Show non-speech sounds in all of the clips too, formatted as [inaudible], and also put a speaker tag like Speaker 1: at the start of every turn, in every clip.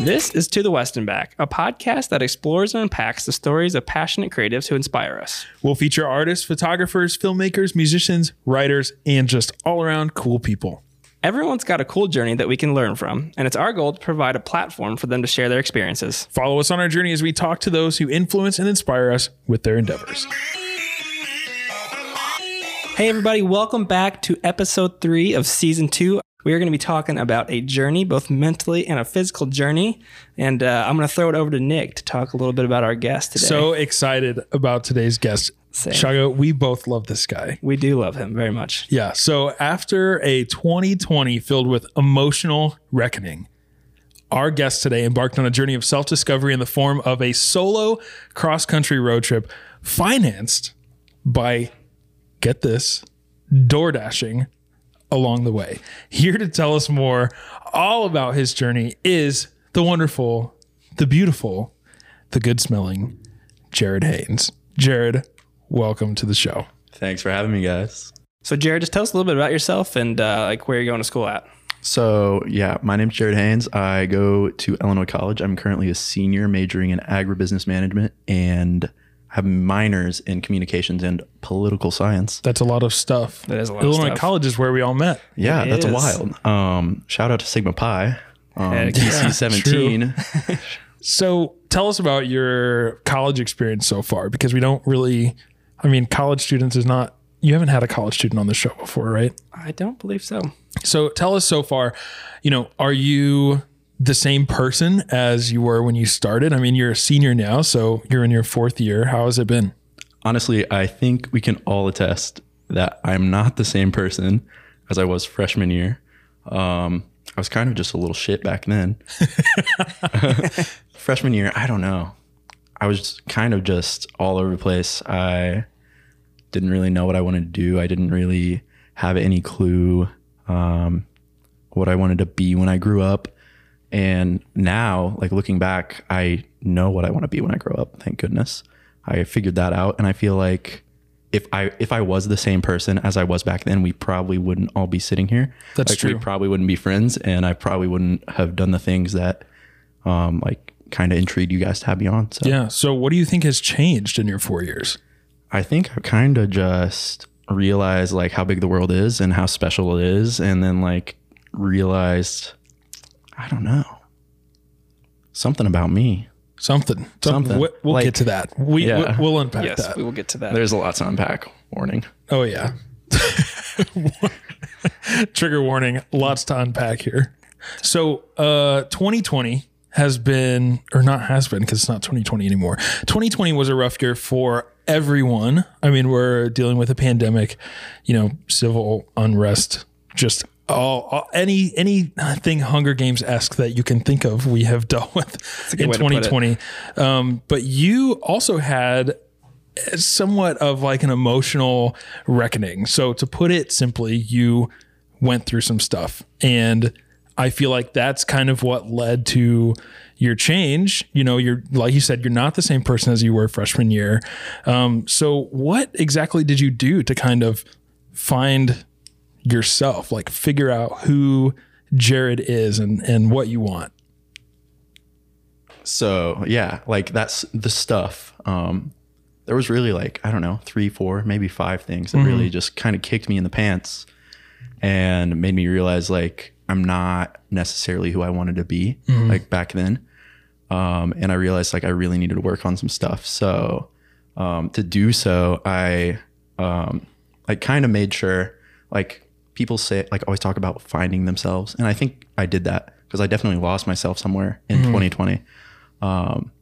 Speaker 1: This is To the West and Back, a podcast that explores and unpacks the stories of passionate creatives who inspire us.
Speaker 2: We'll feature artists, photographers, filmmakers, musicians, writers, and just all around cool people.
Speaker 1: Everyone's got a cool journey that we can learn from, and it's our goal to provide a platform for them to share their experiences.
Speaker 2: Follow us on our journey as we talk to those who influence and inspire us with their endeavors.
Speaker 1: Hey, everybody, welcome back to episode three of season two. We are going to be talking about a journey, both mentally and a physical journey. And uh, I'm going to throw it over to Nick to talk a little bit about our guest today.
Speaker 2: So excited about today's guest.
Speaker 1: Same.
Speaker 2: Shago, we both love this guy.
Speaker 1: we do love him very much.
Speaker 2: Yeah. So after a 2020 filled with emotional reckoning, our guest today embarked on a journey of self discovery in the form of a solo cross country road trip financed by, get this, door dashing along the way. Here to tell us more all about his journey is the wonderful, the beautiful, the good smelling Jared Haynes. Jared, welcome to the show.
Speaker 3: Thanks for having me, guys.
Speaker 1: So, Jared, just tell us a little bit about yourself and uh, like where you're going to school at.
Speaker 3: So, yeah, my name's Jared Haynes. I go to Illinois College. I'm currently a senior majoring in agribusiness management and have minors in communications and political science.
Speaker 2: That's a lot of stuff.
Speaker 1: That is a lot of
Speaker 2: Illinois
Speaker 1: stuff.
Speaker 2: College is where we all met.
Speaker 3: Yeah,
Speaker 1: It
Speaker 3: that's
Speaker 1: is.
Speaker 3: wild. Um, shout out to Sigma Pi. Um,
Speaker 1: Heck yeah,
Speaker 3: DC 17. [laughs]
Speaker 2: So tell us about your college experience so far because we don't really, I mean, college students is not, you haven't had a college student on the show before, right?
Speaker 1: I don't believe so.
Speaker 2: So tell us so far, you know, are you the same person as you were when you started? I mean, you're a senior now, so you're in your fourth year. How has it been?
Speaker 3: Honestly, I think we can all attest that I'm not the same person as I was freshman year. Um, I was kind of just a little shit back then. [laughs] [laughs] freshman year, I don't know. I was kind of just all over the place. I didn't really know what I wanted to do. I didn't really have any clue um, what I wanted to be when I grew up. And now, like looking back, I know what I want to be when I grow up. Thank goodness. I figured that out, and I feel like if I if I was the same person as I was back then, we probably wouldn't all be sitting here.
Speaker 2: That's
Speaker 3: like,
Speaker 2: true.
Speaker 3: We probably wouldn't be friends, and I probably wouldn't have done the things that, um, like kind of intrigued you guys to have me on. So
Speaker 2: Yeah. So what do you think has changed in your four years?
Speaker 3: I think I kind of just realized like how big the world is and how special it is, and then like realized, I don't know, something about me.
Speaker 2: Something.
Speaker 3: Something.
Speaker 2: We- We'll
Speaker 3: Like-
Speaker 2: get to that. We,
Speaker 3: Yeah.
Speaker 2: We'll, we'll unpack
Speaker 1: Yes,
Speaker 2: that.
Speaker 1: we will get to that.
Speaker 3: There's a lot to unpack. Warning.
Speaker 2: Oh yeah. [laughs] Trigger warning. Lots to unpack here. So, uh, 2020 has been, or not has been, because it's not 2020 anymore. 2020 was a rough year for everyone. I mean, we're dealing with a pandemic, you know, civil unrest, just all, all any anything Hunger Games esque that you can think of, we have [laughs] dealt with in
Speaker 1: way to put it.
Speaker 2: 2020. Um, but you also had somewhat of like an emotional reckoning. So to put it simply, you went through some stuff and I feel like that's kind of what led to your change. You know, you're like you said, you're not the same person as you were freshman year. Um, so what exactly did you do to kind of find yourself, like figure out who Jared is and and what you want?
Speaker 3: So yeah, like that's the stuff. Um, there was really like I don't know three, four, maybe five things that really just kind of kicked me in the pants and made me realize like I'm not necessarily who I wanted to be like back then. Um, and I realized like I really needed to work on some stuff. So um, to do so, I um, I kind of made sure like people say like always talk about finding themselves, and I think I did that because I definitely lost myself somewhere in 2020. Um,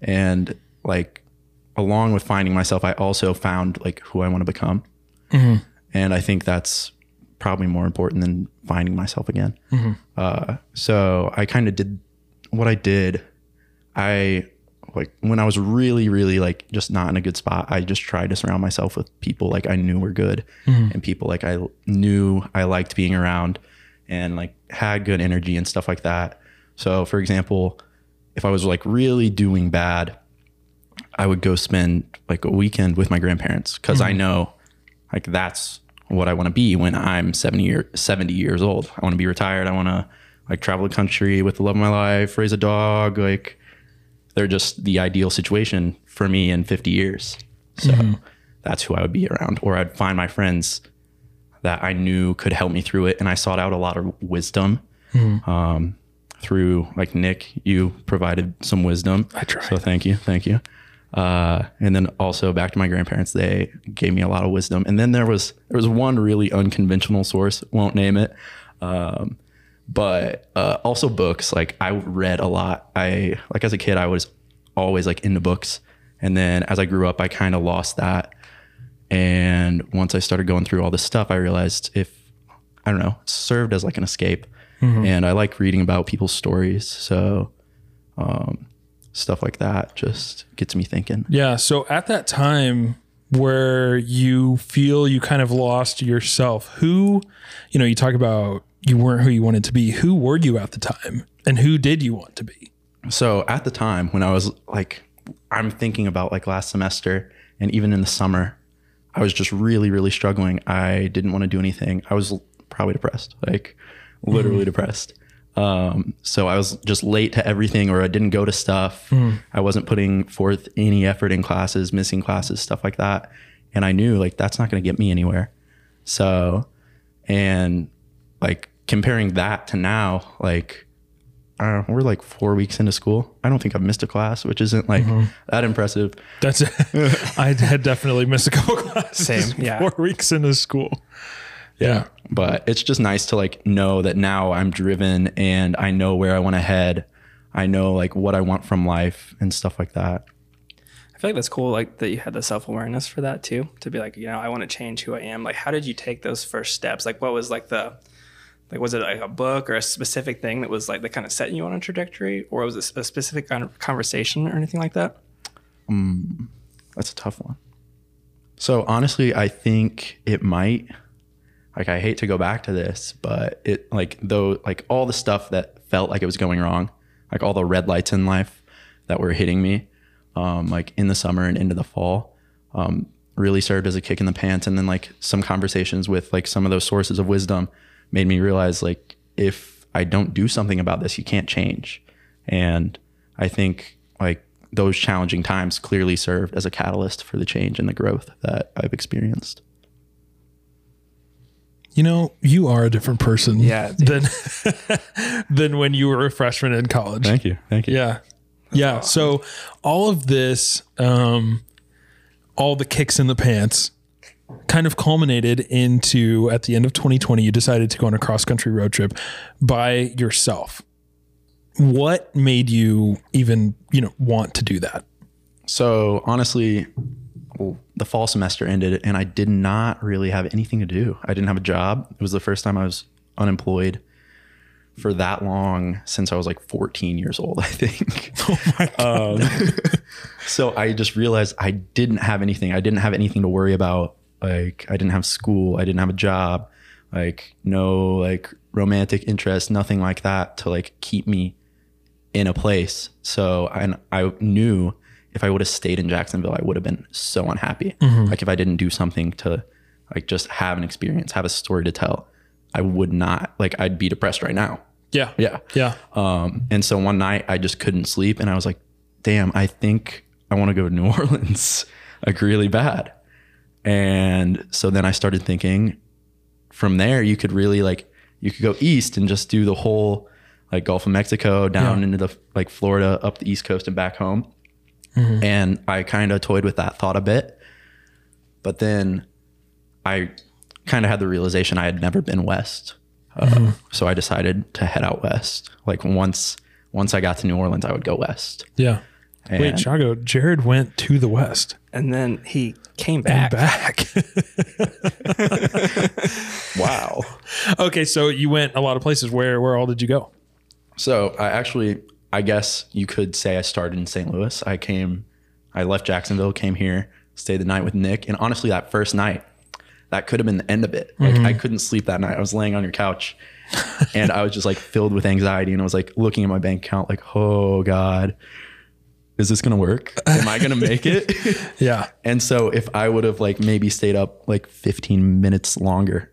Speaker 3: and like along with finding myself, I also found like who I want to become, and I think that's probably more important than finding myself again. Uh, so I kind of did what I did. I like when I was really, really like just not in a good spot. I just tried to surround myself with people like I knew were good mm-hmm. and people like I knew I liked being around and like had good energy and stuff like that. So, for example, if I was like really doing bad, I would go spend like a weekend with my grandparents because I mm-hmm. know like that's what I want to be when I'm 70 year, 70 years old. I want to be retired. I want to like travel the country with the love of my life, raise a dog. Like they're just the ideal situation for me in 50 years. So that's who I would be around. Or I'd find my friends that I knew could help me through it. And I sought out a lot of wisdom um, through like Nick, you provided some wisdom.
Speaker 2: I tried.
Speaker 3: So thank you. Thank you. Uh, and then also back to my grandparents, they gave me a lot of wisdom. And then there was there was one really unconventional source, won't name it, um, but uh, also books. Like I read a lot. I like as a kid, I was always like into books, and then as I grew up, I kind of lost that. And once I started going through all this stuff, I realized if I don't know, served as like an escape. And I like reading about people's stories. So um, stuff like that just gets me thinking.
Speaker 2: Yeah. So at that time where you feel you kind of lost yourself, who, you know, you talk about you weren't who you wanted to be. Who were you at the time? And who did you want to be?
Speaker 3: So at the time when I was like, I'm thinking about like last semester and even in the summer, I was just really, really struggling. I didn't want to do anything. I was probably depressed, like literally mm. depressed. Um, so I was just late to everything, or I didn't go to stuff. I wasn't putting forth any effort in classes, missing classes, stuff like that. And I knew like that's not going to get me anywhere. So, and like comparing that to now, like I don't know, we're like four weeks into school. I don't think I've missed a class, which isn't like that impressive.
Speaker 2: That's [laughs] I had definitely missed a couple classes.
Speaker 1: Same, yeah.
Speaker 2: Four weeks into school. Yeah.
Speaker 3: But it's just nice to like know that now I'm driven and I know where I want to head. I know like what I want from life and stuff like that.
Speaker 1: I feel like that's cool, like that you had the self awareness for that too, to be like, you know, I want to change who I am. Like, how did you take those first steps? Like, what was like the, like, was it like a book or a specific thing that was like that kind of setting you on a trajectory, or was it a specific kind of conversation or anything like that?
Speaker 3: Mm, that's a tough one. So honestly, I think it might like I hate to go back to this, but it like though like all the stuff that felt like it was going wrong, like all the red lights in life that were hitting me, um, like in the summer and into the fall, um, really served as a kick in the pants. And then like some conversations with like some of those sources of wisdom made me realize like if I don't do something about this, you can't change. And I think like those challenging times clearly served as a catalyst for the change and the growth that I've experienced.
Speaker 2: You know, you are a different person
Speaker 1: Yeah,
Speaker 2: than [laughs] than when you were a freshman in college.
Speaker 3: Thank you. Thank you.
Speaker 2: Yeah. yeah. So all of this, um, all the kicks in the pants kind of culminated into at the end of 2020, you decided to go on a cross country road trip by yourself. What made you even, you know, want to do that?
Speaker 3: So honestly, well, the fall semester ended and I did not really have anything to do. I didn't have a job. It was the first time I was unemployed for that long since I was like 14 years old, [laughs] I think.
Speaker 2: Oh my [laughs] God.
Speaker 3: Um, [laughs] so I just realized I didn't have anything. I didn't have anything to worry about. Like I didn't have school. I didn't have a job. Like no like romantic interest, nothing like that to like keep me in a place. So and I knew if I would have stayed in Jacksonville, I would have been so unhappy. Like if I didn't do something to like just have an experience, have a story to tell, I would not like I'd be depressed right now.
Speaker 2: yeah.
Speaker 3: Yeah.
Speaker 2: Yeah.
Speaker 3: Um, and so one night I just couldn't sleep and I was like, damn, I think I want to go to New [laughs] Orleans like really bad. And so then I started thinking from there, you could really like, you could go east and just do the whole like Gulf of Mexico down
Speaker 2: Yeah.
Speaker 3: into the like Florida, up the East Coast and back home. And I kind of toyed with that thought a bit. But then I kind of had the realization I had never been west. Uh, So I decided to head out west. Like once once I got to New Orleans, I would go west.
Speaker 2: Yeah. Wait,
Speaker 3: And-
Speaker 2: Chago, Jared went to the West
Speaker 1: And then he came
Speaker 2: and
Speaker 1: back.
Speaker 2: back. [laughs]
Speaker 3: Wow. [laughs]
Speaker 2: okay. So you went a lot of places. Where, where all did you go?
Speaker 3: So I actually, I guess you could say I started in St. Louis. I came, I left Jacksonville, came here, stayed the night with Nick, and honestly, that first night, that could have been the end of it. Like I mm-hmm. couldn't sleep that night. I was laying on your couch, and I was just like filled with anxiety, and I was like looking at my bank account, like, oh God, is this gonna work? Am I gonna make it? [laughs]
Speaker 2: Yeah.
Speaker 3: And so if I would have like maybe stayed up like 15 minutes longer,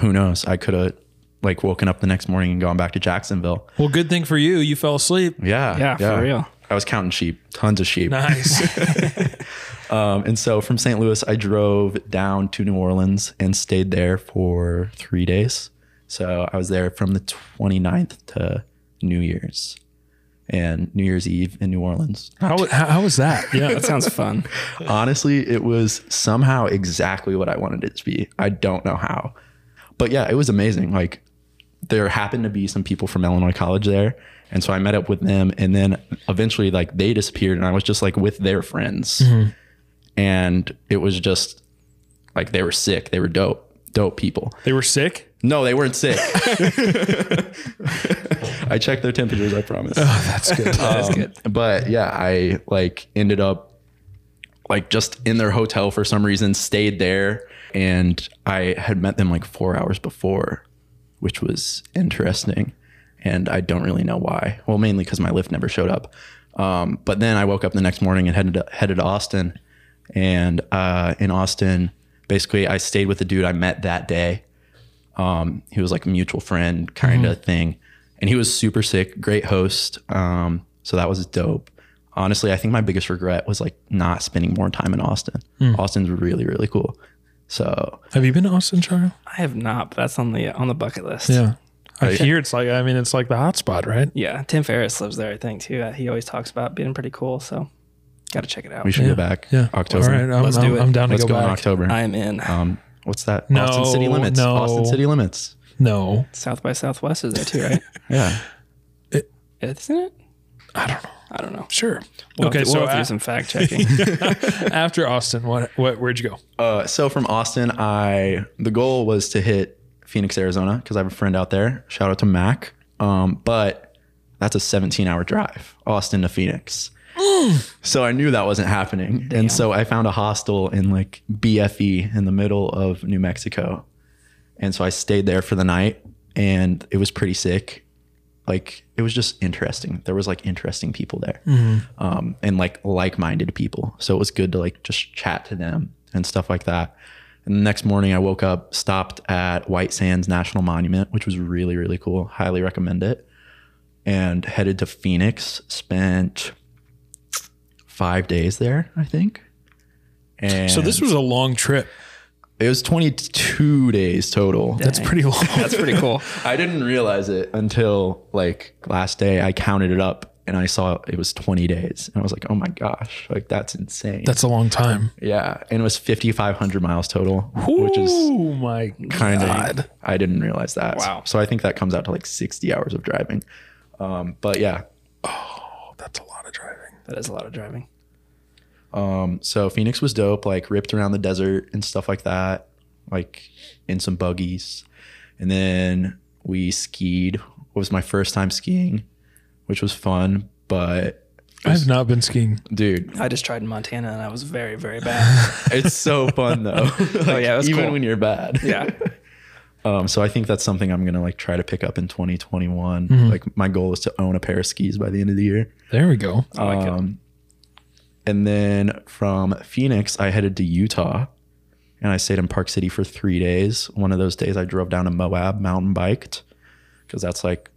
Speaker 3: who knows? I could have like woken up the next morning and gone back to Jacksonville.
Speaker 2: Well, good thing for you, you fell asleep.
Speaker 3: Yeah.
Speaker 1: Yeah, for real.
Speaker 3: I was counting sheep, tons of sheep.
Speaker 2: Nice. [laughs] [laughs]
Speaker 3: Um, and so from St. Louis, I drove down to New Orleans and stayed there for three days. So I was there from the 29th to New Year's and New Year's Eve in New Orleans.
Speaker 2: how, how, how was that? Yeah. [laughs]
Speaker 1: That sounds fun.
Speaker 3: Honestly, it was somehow exactly what I wanted it to be. I don't know how. But yeah, it was amazing. Like there happened to be some people from Illinois College there. And so I met up with them and then eventually like they disappeared and I was just like with their friends. Mm-hmm. And it was just like they were sick. They were dope, dope people.
Speaker 2: They were sick.
Speaker 3: No, they weren't sick. [laughs] I checked their temperatures, I promise.
Speaker 2: Oh, that's good. [laughs]
Speaker 1: That's um, good.
Speaker 3: but yeah, I like ended up like just in their hotel for some reason, stayed there, and I had met them like four hours before, which was interesting. And I don't really know why. Well, mainly because my Lyft never showed up. Um, but then I woke up the next morning and headed to, headed to Austin. And uh, in Austin, basically, I stayed with the dude I met that day. Um, he was like a mutual friend kind of thing, and he was super sick. Great host. Um, so that was dope. Honestly, I think my biggest regret was like not spending more time in Austin. Austin's really really cool. So
Speaker 2: Have you been to Austin, Charlie?
Speaker 1: I have not, but that's on the on the bucket list.
Speaker 2: Yeah. I hear it's like, I mean, it's like the hot spot, right?
Speaker 1: Yeah, Tim Ferriss lives there, I think, too. Uh, He always talks about being pretty cool, so got to check it out.
Speaker 3: we should
Speaker 2: Yeah.
Speaker 3: go back.
Speaker 2: Yeah.
Speaker 3: October.
Speaker 2: All right. I'm,
Speaker 1: Let's
Speaker 2: I'm,
Speaker 1: do it.
Speaker 2: I'm down to
Speaker 3: Let's
Speaker 2: go,
Speaker 3: go, in
Speaker 2: back.
Speaker 3: October.
Speaker 1: I am in.
Speaker 3: um, what's that?
Speaker 2: No,
Speaker 3: Austin City Limits.
Speaker 2: no.
Speaker 3: Austin City Limits.
Speaker 2: No,
Speaker 1: South by Southwest is there too, right? [laughs]
Speaker 3: Yeah.
Speaker 1: Isn't it?
Speaker 2: I don't know.
Speaker 1: I don't know.
Speaker 2: Sure.
Speaker 1: We'll
Speaker 2: okay.
Speaker 1: have to,
Speaker 2: so
Speaker 1: we'll have to do some fact checking. [laughs]
Speaker 2: after Austin, what, what, where'd you go?
Speaker 3: Uh, so from Austin, I the goal was to hit Phoenix, Arizona, because I have a friend out there. Shout out to Mac. Um, but that's a 17 hour drive, Austin to Phoenix. [gasps] so I knew that wasn't happening, and so I found a hostel in like BFE in the middle of New Mexico, and so I stayed there for the night, and it was pretty sick. Like it was just interesting. There was like interesting people there, um, and like like-minded people. So it was good to like just chat to them and stuff like that. And the next morning, I woke up, stopped at White Sands National Monument, which was really really cool. Highly recommend it. And headed to Phoenix. Spent five days there, I think. And
Speaker 2: So this was a long trip.
Speaker 3: It was 22 days total.
Speaker 2: That's pretty long.
Speaker 1: That's pretty cool. [laughs]
Speaker 3: I didn't realize it until like last day. I counted it up and I saw it was 20 days. And I was like, oh my gosh, like that's insane.
Speaker 2: That's a long time.
Speaker 3: yeah. And it was 5,500 miles total, which is
Speaker 2: Oh my
Speaker 3: kind
Speaker 2: God.
Speaker 3: of, I didn't realize that.
Speaker 1: Wow.
Speaker 3: So I think that comes out to like 60 hours of driving. Um, but yeah.
Speaker 2: Oh, that's a lot of driving.
Speaker 1: That is a lot of driving.
Speaker 3: Um, so Phoenix was dope, like ripped around the desert and stuff like that, like in some buggies. And then we skied. It was my first time skiing, which was fun. But
Speaker 2: I've not been skiing.
Speaker 3: dude,
Speaker 1: I just tried in Montana and I was very, very bad. [laughs]
Speaker 3: it's so fun though. [laughs]
Speaker 1: oh yeah, [laughs] it was
Speaker 3: Even
Speaker 1: cool.
Speaker 3: when you're bad.
Speaker 1: yeah,
Speaker 3: Um, so I think that's something I'm gonna like try to pick up in 2021.
Speaker 1: Mm-hmm.
Speaker 3: Like my goal is to own a pair of skis by the end of the year.
Speaker 2: There we go.
Speaker 1: I like it.
Speaker 3: And then from Phoenix, I headed to Utah and I stayed in Park City for three days. One of those days, I drove down to Moab, mountain biked, because that's like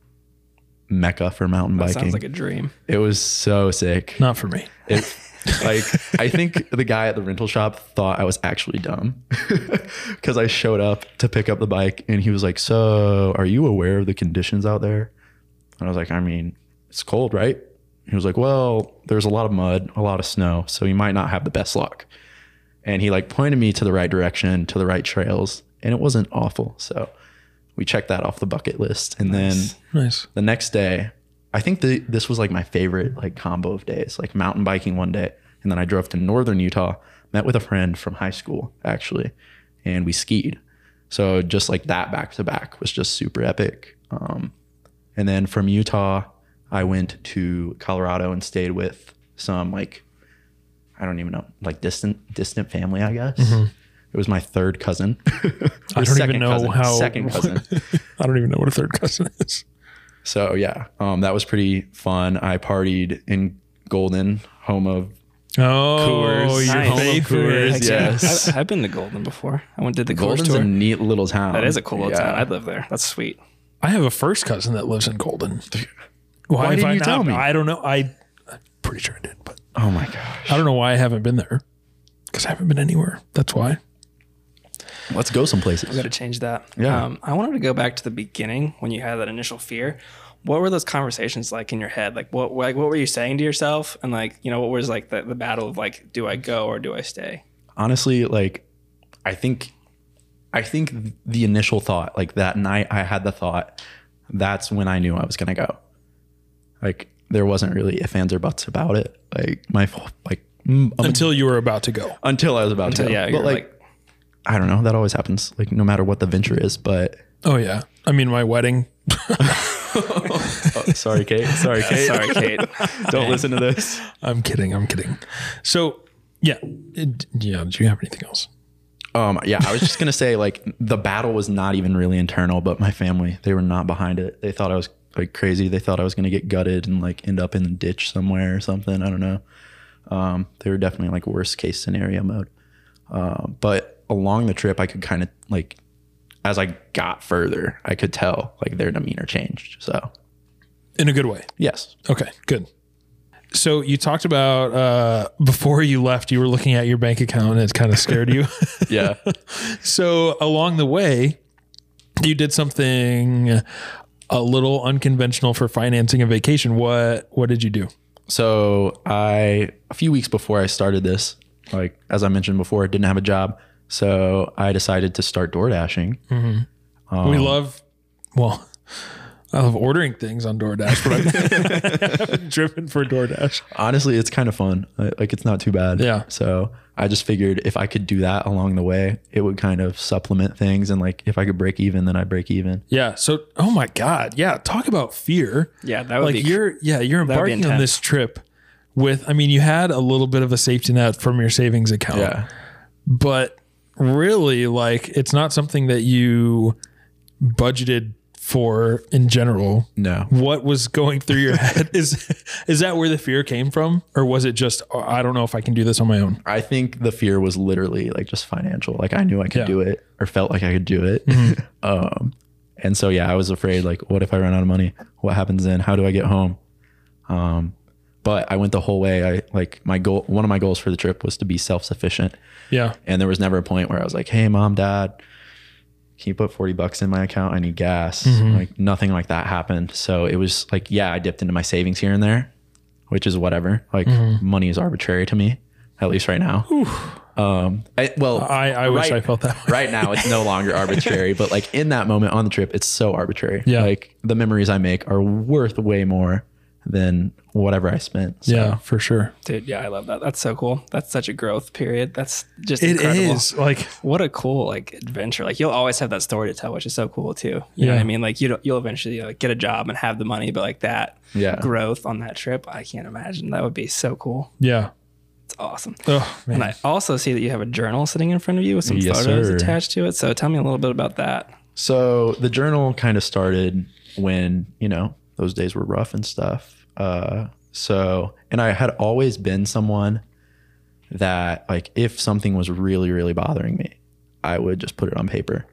Speaker 3: mecca for mountain
Speaker 1: That
Speaker 3: biking.
Speaker 1: sounds like a dream.
Speaker 3: it was so sick.
Speaker 2: Not for me.
Speaker 3: It, like I think the guy at the rental shop thought I was actually dumb [laughs] because I showed up to pick up the bike and he was like, "So, are you aware of the conditions out there?" And I was like, "I mean, it's cold, right?" He was like, "Well, there's a lot of mud, a lot of snow, so you might not have the best luck." And he like pointed me to the right direction, to the right trails, and it wasn't awful. So we checked that off the bucket list, and then
Speaker 2: Nice.
Speaker 3: the next day i think the, this was like my favorite like combo of days like mountain biking one day and then i drove to northern utah met with a friend from high school actually and we skied so just like that back to back was just super epic um, and then from utah i went to colorado and stayed with some like i don't even know like distant distant family i guess it was my third cousin [laughs]
Speaker 2: I don't even know
Speaker 3: cousin,
Speaker 2: how.
Speaker 3: second cousin [laughs]
Speaker 2: I don't even know what a third cousin is.
Speaker 3: So yeah, um, that was pretty fun. I partied in Golden, home of
Speaker 2: Oh,
Speaker 3: Coors.
Speaker 2: your
Speaker 1: Nice. Home of.
Speaker 3: Coors, yes.
Speaker 1: I, I've been to Golden before. I went did the Coors
Speaker 3: Golden's
Speaker 1: tour.
Speaker 3: a neat little town.
Speaker 1: that is a cool little
Speaker 3: Yeah.
Speaker 1: town. I'd live there. That's sweet.
Speaker 2: I have a first cousin that lives in Golden. [laughs] Why, have
Speaker 3: didn't
Speaker 2: I
Speaker 3: you
Speaker 2: not-
Speaker 3: tell me?
Speaker 2: I don't know. I, I'm pretty sure I did, but
Speaker 3: Oh my gosh.
Speaker 2: I don't know why I haven't been there because I haven't been anywhere. That's why.
Speaker 3: Let's go some places.
Speaker 1: Got to change that.
Speaker 3: Yeah.
Speaker 1: Um, I wanted to go back to the beginning when you had that initial fear. What were those conversations like in your head? Like what like what were you saying to yourself? And like, you know, what was like the, the battle of like, do I go or do I stay?
Speaker 3: honestly like i think i think the initial thought like that night i had the thought that's when i knew i was gonna go like there wasn't really ifs ands or buts about it like my like mm, um,
Speaker 2: Until you were about to go.
Speaker 3: until i was about to go.
Speaker 1: yeah,
Speaker 3: but like,
Speaker 1: like,
Speaker 3: i don't know that always happens like no matter what the venture is but
Speaker 2: Oh yeah. I mean, my wedding.
Speaker 3: oh, [laughs] sorry kate sorry kate
Speaker 1: sorry, Kate. [laughs]
Speaker 3: don't listen to this
Speaker 2: I'm kidding. I'm kidding. So yeah, it, yeah. Do you have anything else?
Speaker 3: Um, yeah, I was just gonna say like the battle was not even really internal, but my family they were not behind it. They thought I was like crazy. They thought I was gonna get gutted and like end up in the ditch somewhere or something. I don't know. Um, they were definitely like worst case scenario mode. Uh, but along the trip, I could kind of like as I got further, I could tell like their demeanor changed. So
Speaker 2: In a good way.
Speaker 3: yes,
Speaker 2: Okay, good. So you talked about uh, before you left, you were looking at your bank account and it kind of scared you. [laughs] [laughs]
Speaker 3: yeah.
Speaker 2: so along the way, you did something a little unconventional for financing a vacation. What What did you do?
Speaker 3: So I a few weeks before I started this, like as I mentioned before, I didn't have a job. So I decided to start door dashing. Mm-hmm.
Speaker 2: we um, love, well, I love ordering things on DoorDash, but I've haven't [laughs] driven for DoorDash.
Speaker 3: Honestly, it's kind of fun. Like it's not too bad.
Speaker 2: Yeah.
Speaker 3: So I just figured if I could do that along the way, it would kind of supplement things. And like if I could break even, then I break even.
Speaker 2: Yeah. So, oh my God. Yeah. Talk about fear.
Speaker 1: Yeah, that would
Speaker 2: like
Speaker 1: be
Speaker 2: you're, yeah, you're embarking on this trip with, I mean, you had a little bit of a safety net from your savings account.
Speaker 3: Yeah.
Speaker 2: but really like it's not something that you budgeted for in general
Speaker 3: No.
Speaker 2: what was going through your [laughs] head is is that where the fear came from or was it just oh, i don't know if i can do this on my own
Speaker 3: I think the fear was literally like just financial. Like I knew I could
Speaker 2: Yeah.
Speaker 3: do it or felt like I could do it. [laughs] um, and so yeah, I was afraid like, what if I run out of money? What happens then? How do I get home? Um, but I went the whole way. I like my goal. One of my goals for the trip was to be self sufficient,
Speaker 2: yeah
Speaker 3: and there was never a point where I was like, "Hey, mom, dad, can you put forty bucks in my account? I need gas." Like nothing like that happened. So it was like, yeah, I dipped into my savings here and there, which is whatever. Like money is arbitrary to me, at least right now. Um, I, well,
Speaker 2: i i wish
Speaker 3: right-
Speaker 2: i felt that way.
Speaker 3: right now it's no longer [laughs] arbitrary, but like in that moment on the trip, it's so arbitrary.
Speaker 2: Yeah.
Speaker 3: Like the memories I make are worth way more than whatever I spent. So,
Speaker 2: yeah for sure
Speaker 1: Dude, yeah, I love that. That's so cool. That's such a growth period. That's just
Speaker 2: It
Speaker 1: incredible.
Speaker 2: is like
Speaker 1: What a cool like adventure. Like you'll always have that story to tell, which is so cool too. You know what I mean? Like you don't, you'll eventually like get a job and have the money, but like that
Speaker 3: Yeah.
Speaker 1: growth on that trip, I can't imagine. That would be so cool.
Speaker 2: yeah
Speaker 1: It's awesome.
Speaker 2: oh man
Speaker 1: And I also see that you have a journal sitting in front of you with some
Speaker 3: Yes,
Speaker 1: photos
Speaker 3: sir.
Speaker 1: attached to it. So tell me a little bit about that.
Speaker 3: So the journal kind of started when, you know, those days were rough and stuff. Uh, so, and I had always been someone that, like, if something was really, really bothering me, I would just put it on paper.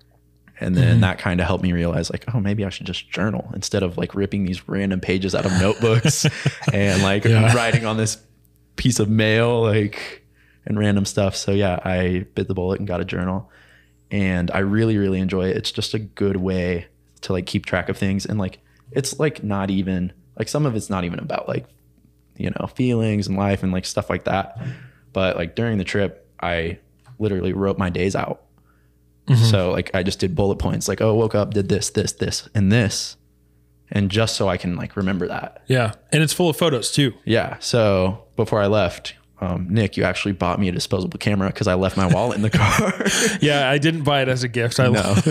Speaker 3: And then that kind of helped me realize, like, oh, maybe I should just journal instead of like ripping these random pages out of notebooks [laughs] and like
Speaker 2: Yeah.
Speaker 3: writing on this piece of mail, like, and random stuff. So, yeah, I bit the bullet and got a journal and I really really enjoy it. It's just a good way to like keep track of things and like it's like not even like some of it's not even about like you know feelings and life and like stuff like that. But like during the trip, I literally wrote my days out. So like I just did bullet points like oh woke up did this this this and this and just so I can like remember that.
Speaker 2: yeah and it's full of photos too
Speaker 3: Yeah. So before I left, um, Nick, you actually bought me a disposable camera because I left my wallet in the car. [laughs]
Speaker 2: yeah i didn't buy it as a gift i [laughs] bought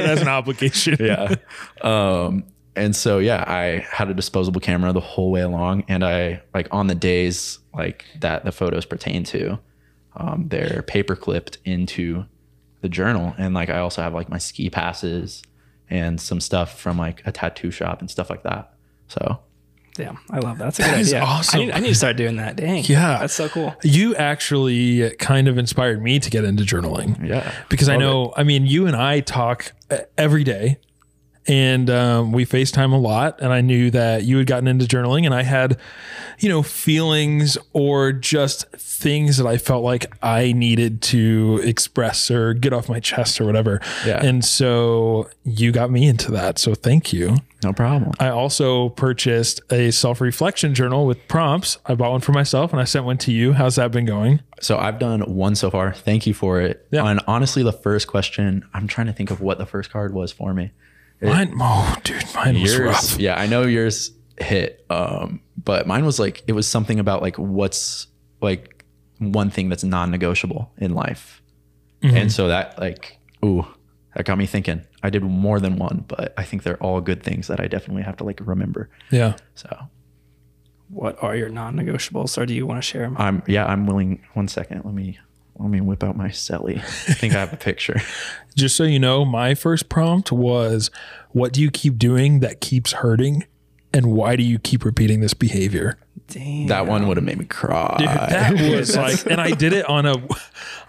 Speaker 2: it as an obligation [laughs]
Speaker 3: yeah. Um, and so yeah, I had a disposable camera the whole way along, and I like on the days like that the photos pertain to, um, they're paper clipped into the journal, and like I also have like my ski passes and some stuff from like a tattoo shop and stuff like that. So
Speaker 1: Damn, I love that. That's a good
Speaker 2: That is
Speaker 1: idea.
Speaker 2: awesome.
Speaker 1: I need, I need to start doing that. Dang.
Speaker 2: Yeah.
Speaker 1: That's so cool.
Speaker 2: you actually kind of inspired me to get into journaling
Speaker 3: yeah,
Speaker 2: because I
Speaker 3: Love
Speaker 2: know, I mean, you and I talk uh, every day, and um, we FaceTime a lot. And I knew that you had gotten into journaling, and I had, you know, feelings or just things that I felt like I needed to express or get off my chest or whatever.
Speaker 3: Yeah.
Speaker 2: And so you got me into that. So thank you.
Speaker 3: No problem.
Speaker 2: I also purchased a self reflection journal with prompts. I bought one for myself and I sent one to you. How's that been going?
Speaker 3: So I've done one so far. Thank you for it.
Speaker 2: Yeah.
Speaker 3: And honestly, the first question, I'm trying to think of what the first card was for me.
Speaker 2: Mine, oh, dude, mine was
Speaker 3: yours,
Speaker 2: rough.
Speaker 3: yeah, I know yours hit. Um, but mine was like it was something about like what's like one thing that's non-negotiable in life,
Speaker 2: Mm-hmm.
Speaker 3: and so that like ooh, that got me thinking. I did more than one, but I think they're all good things that I definitely have to like remember.
Speaker 2: Yeah.
Speaker 3: So
Speaker 1: What are your non-negotiables, or do you want to share them?
Speaker 3: I'm yeah, I'm willing. One second, let me let me whip out my celly. [laughs] I think I have a picture.
Speaker 2: Just so you know, my first prompt was what do you keep doing that keeps hurting? And why do you keep repeating this behavior?
Speaker 1: Damn.
Speaker 3: That one would have made me cry.
Speaker 2: That [laughs] was like, and I did it on a,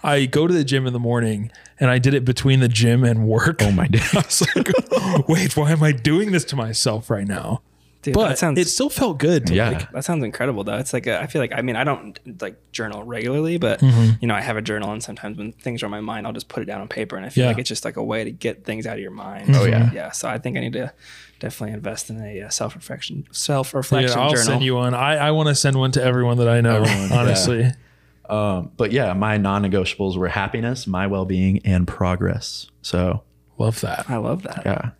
Speaker 2: I go to the gym in the morning and I did it between the gym and work.
Speaker 3: oh my [laughs]
Speaker 2: I
Speaker 3: god.
Speaker 2: was like, wait, why am I doing this to myself right now?
Speaker 1: Dude,
Speaker 2: But
Speaker 1: that sounds
Speaker 2: it still felt good. To
Speaker 3: Yeah.
Speaker 2: like,
Speaker 1: That sounds incredible, though. It's like a, I feel like I mean I don't like journal regularly, but
Speaker 2: Mm-hmm.
Speaker 1: you know I have a journal, and sometimes when things are on my mind, I'll just put it down on paper, and I feel
Speaker 2: Yeah.
Speaker 1: like it's just like a way to get things out of your mind.
Speaker 3: Oh, yeah.
Speaker 1: yeah. So I think I need to definitely invest in a uh, self reflection self
Speaker 2: yeah,
Speaker 1: reflection
Speaker 2: I'll
Speaker 1: journal.
Speaker 2: send you one. I, I want to send one to everyone that I know,
Speaker 3: Everyone, yeah.
Speaker 2: honestly.
Speaker 3: Um, but yeah, my non-negotiables were happiness, my well-being, and progress. So
Speaker 2: Love that.
Speaker 1: I love that.
Speaker 3: yeah,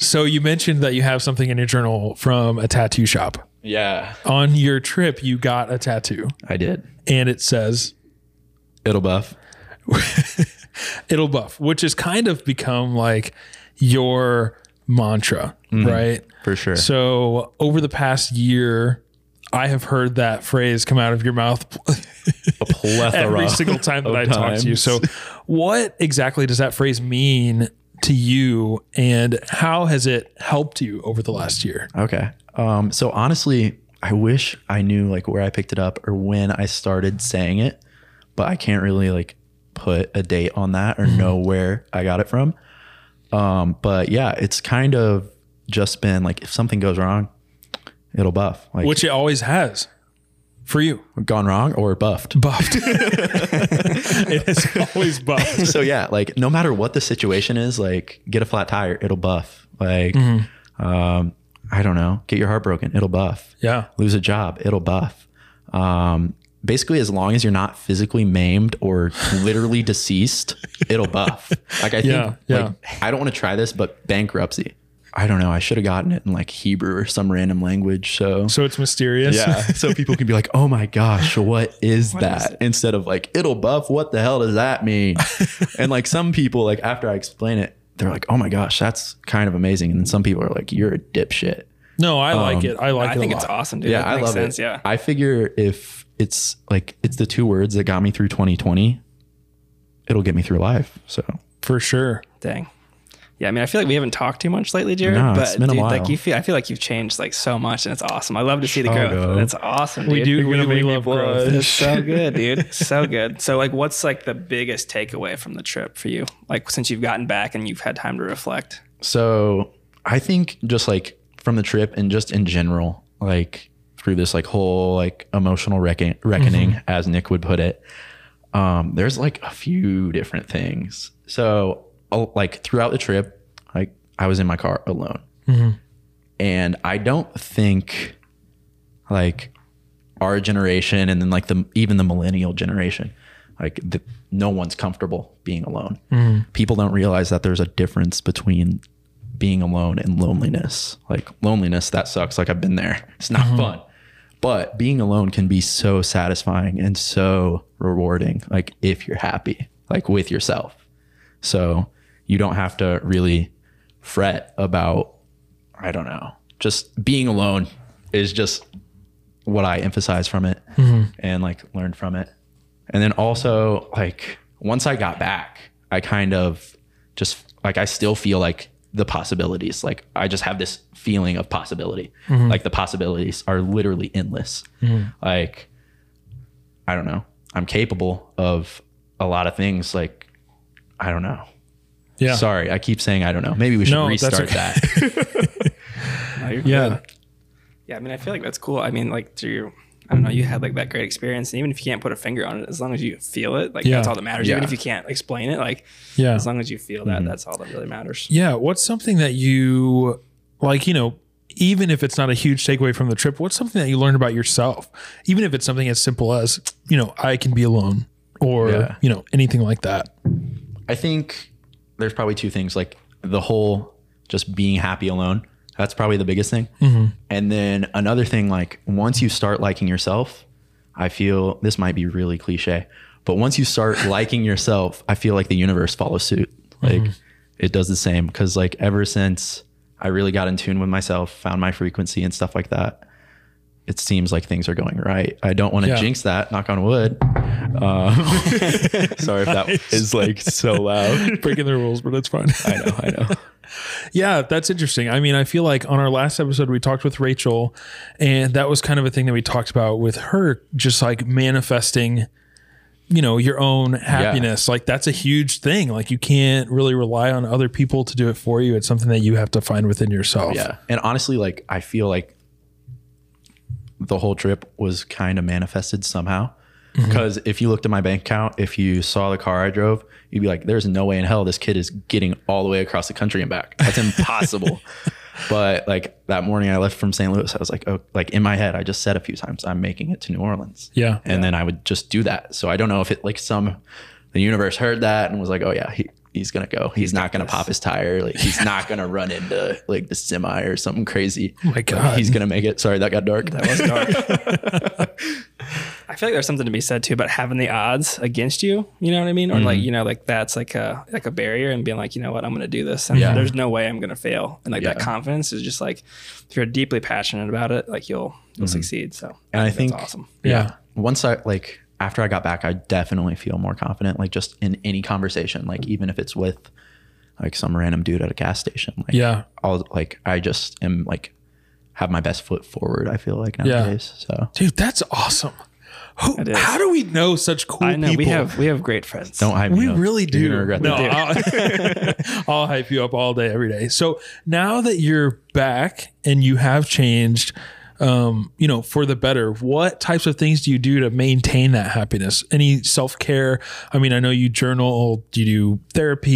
Speaker 2: So you mentioned that you have something in your journal from a tattoo shop.
Speaker 3: yeah,
Speaker 2: On your trip, you got a tattoo
Speaker 3: I did.
Speaker 2: and it says
Speaker 3: It'll buff. [laughs]
Speaker 2: it'll buff, which has kind of become like your mantra, mm-hmm. right?
Speaker 3: for sure.
Speaker 2: So over the past year, I have heard that phrase come out of your mouth [laughs]
Speaker 3: A plethora
Speaker 2: every single time that I talk to you. So, what exactly does that phrase mean to you, and how has it helped you over the last year?
Speaker 3: Okay. Um, so honestly, I wish I knew like where I picked it up or when I started saying it, but I can't really like put a date on that or know where I got it from. Um, but yeah, it's kind of just been like if something goes wrong, it'll buff. Like
Speaker 2: Which it always has for you.
Speaker 3: gone wrong or buffed.
Speaker 2: Buffed. [laughs] it is always buffed.
Speaker 3: so yeah, like no matter what the situation is, like get a flat tire, it'll buff. Like um, I don't know, get your heart broken, it'll buff.
Speaker 2: Yeah.
Speaker 3: lose a job, it'll buff. Um, basically, as long as you're not physically maimed or literally [laughs] deceased, it'll buff. Like I think,
Speaker 2: Yeah, yeah.
Speaker 3: like I don't want to try this, but bankruptcy. I don't know. I should have gotten it in like Hebrew or some random language. So
Speaker 2: So it's mysterious.
Speaker 3: yeah, [laughs] so people can be like, "Oh my gosh, what is that?" Instead of like, "It'll buff." What the hell does that mean? [laughs] and like some people, like after I explain it, they're like, "Oh my gosh, that's kind of amazing." And then some people are like, "You're a dipshit."
Speaker 2: No, I like um, it. I like it.
Speaker 1: I
Speaker 2: it.
Speaker 1: think
Speaker 2: a
Speaker 1: it's awesome, dude.
Speaker 3: yeah,
Speaker 1: That
Speaker 3: I
Speaker 1: makes
Speaker 3: love
Speaker 1: sense.
Speaker 3: it.
Speaker 1: Yeah.
Speaker 3: I figure if it's like it's the two words that got me through 2020, it'll get me through life. So
Speaker 2: for sure.
Speaker 1: Dang. Yeah, I mean, I feel like we haven't talked too much lately, Jared.
Speaker 3: No,
Speaker 1: but
Speaker 3: it's been a
Speaker 1: dude,
Speaker 3: while.
Speaker 1: like you feel, I feel like you've changed like so much, and it's awesome. I love to see the
Speaker 3: Chicago.
Speaker 1: growth. It's awesome.
Speaker 2: We do.
Speaker 1: You're
Speaker 2: We, we
Speaker 1: make
Speaker 2: love growth.
Speaker 1: It's so good, dude. [laughs] So good. So, like, what's like the biggest takeaway from the trip for you? Like, since you've gotten back and you've had time to reflect.
Speaker 3: So I think just like from the trip and just in general, like through this like whole like emotional reckon- reckoning, as Nick would put it, um, there's like a few different things. So like throughout the trip, like I was in my car alone, mm-hmm. and I don't think like our generation and then like the even the millennial generation like the, no one's comfortable being alone. Mm-hmm. People don't realize that there's a difference between being alone and loneliness. Like loneliness that sucks. Like i've been there. It's not mm-hmm. fun. But being alone can be so satisfying and so rewarding like if you're happy like with yourself. So you don't have to really fret about i don't know just being alone is just what I emphasize from it mm-hmm. and like learned from it. And then also like once I got back, I kind of just like I still feel like the possibilities. Like I just have this feeling of possibility. Mm-hmm. Like the possibilities are literally endless. Mm-hmm. Like I don't know. I'm capable of a lot of things like I don't know.
Speaker 2: Yeah.
Speaker 3: Sorry, I keep saying I don't know. Maybe we should
Speaker 2: No,
Speaker 3: restart
Speaker 2: okay.
Speaker 3: that. [laughs]
Speaker 1: No,
Speaker 2: Yeah.
Speaker 1: good. Yeah, I mean, I feel like that's cool. I mean, like through, I don't know, you had like that great experience, and even if you can't put a finger on it, as long as you feel it, like
Speaker 2: Yeah.
Speaker 1: that's all that matters. Even if you can't explain it, like
Speaker 2: Yeah.
Speaker 1: as long as you feel that, mm-hmm. that's all that really matters.
Speaker 2: Yeah. What's something that you like, you know, even if it's not a huge takeaway from the trip, what's something that you learned about yourself? Even if it's something as simple as, you know, I can be alone or,
Speaker 3: Yeah.
Speaker 2: you know, anything like that.
Speaker 3: I think there's probably two things like the whole just being happy alone. That's probably the biggest thing. Mm-hmm. And then another thing, like once you start liking yourself, I feel this might be really cliche, but once you start [laughs] liking yourself, I feel like the universe follows suit. Like mm-hmm. it does the same. Cause like ever since I really got in tune with myself, found my frequency and stuff like that, it seems like things are going right. I don't want to
Speaker 2: Yeah.
Speaker 3: jinx that, knock on wood. Um, [laughs] sorry if that is like so loud. [laughs]
Speaker 2: Breaking the rules, but it's fine.
Speaker 3: I know, I know. [laughs]
Speaker 2: Yeah, that's interesting. I mean, I feel like on our last episode, we talked with Rachel, and that was kind of a thing that we talked about with her, just like manifesting, you know, your own happiness. Like, that's a huge thing. Like, you can't really rely on other people to do it for you. It's something that you have to find within yourself.
Speaker 3: Yeah. And honestly, like I feel like the whole trip was kind of manifested somehow. Mm-hmm. Because if you looked at my bank account, if you saw the car I drove, you'd be like, there's no way in hell this kid is getting all the way across the country and back. That's impossible. [laughs] but like that morning I left from St. Louis, I was like, oh, like in my head, I just said a few times, I'm making it to New Orleans.
Speaker 2: Yeah.
Speaker 3: And then I would just do that. So I don't know if it like some, the universe heard that and was like, oh yeah, he, he's going to go. He's not going to pop his tire. Like he's not going to run into like the semi or something crazy.
Speaker 2: Oh my God.
Speaker 3: He's going to make it. Sorry, that got dark.
Speaker 1: That was dark. [laughs] I feel like there's something to be said too about having the odds against you. You know what I mean? Or
Speaker 3: Mm-hmm.
Speaker 1: like you know, like that's like a like a barrier, and being like, you know what, I'm going to do this, and
Speaker 3: Yeah.
Speaker 1: there's no way I'm going to fail. And like that confidence is just like, if you're deeply passionate about it, like you'll you'll succeed. So
Speaker 3: Mm-hmm. And I
Speaker 1: that's
Speaker 3: think-
Speaker 1: awesome.
Speaker 2: Yeah.
Speaker 3: Once I like, after I got back, I definitely feel more confident, like just in any conversation, like even if it's with like some random dude at a gas station. Like,
Speaker 2: Yeah.
Speaker 3: I'll like, I just am like, have my best foot forward, I feel like
Speaker 2: Yeah.
Speaker 3: nowadays. So
Speaker 2: Dude, that's awesome. Who, how do we know such cool
Speaker 1: I know
Speaker 2: people?
Speaker 1: we have we have great friends.
Speaker 3: don't hype
Speaker 2: We
Speaker 3: me up.
Speaker 2: We
Speaker 3: really
Speaker 2: do.
Speaker 3: regret
Speaker 2: no. I'll, [laughs] [laughs] I'll hype you up all day, every day. So now that you're back and you have changed, um, you know, for the better, what types of things do you do to maintain that happiness? Any self care? I mean, I know you journal, do you do therapy,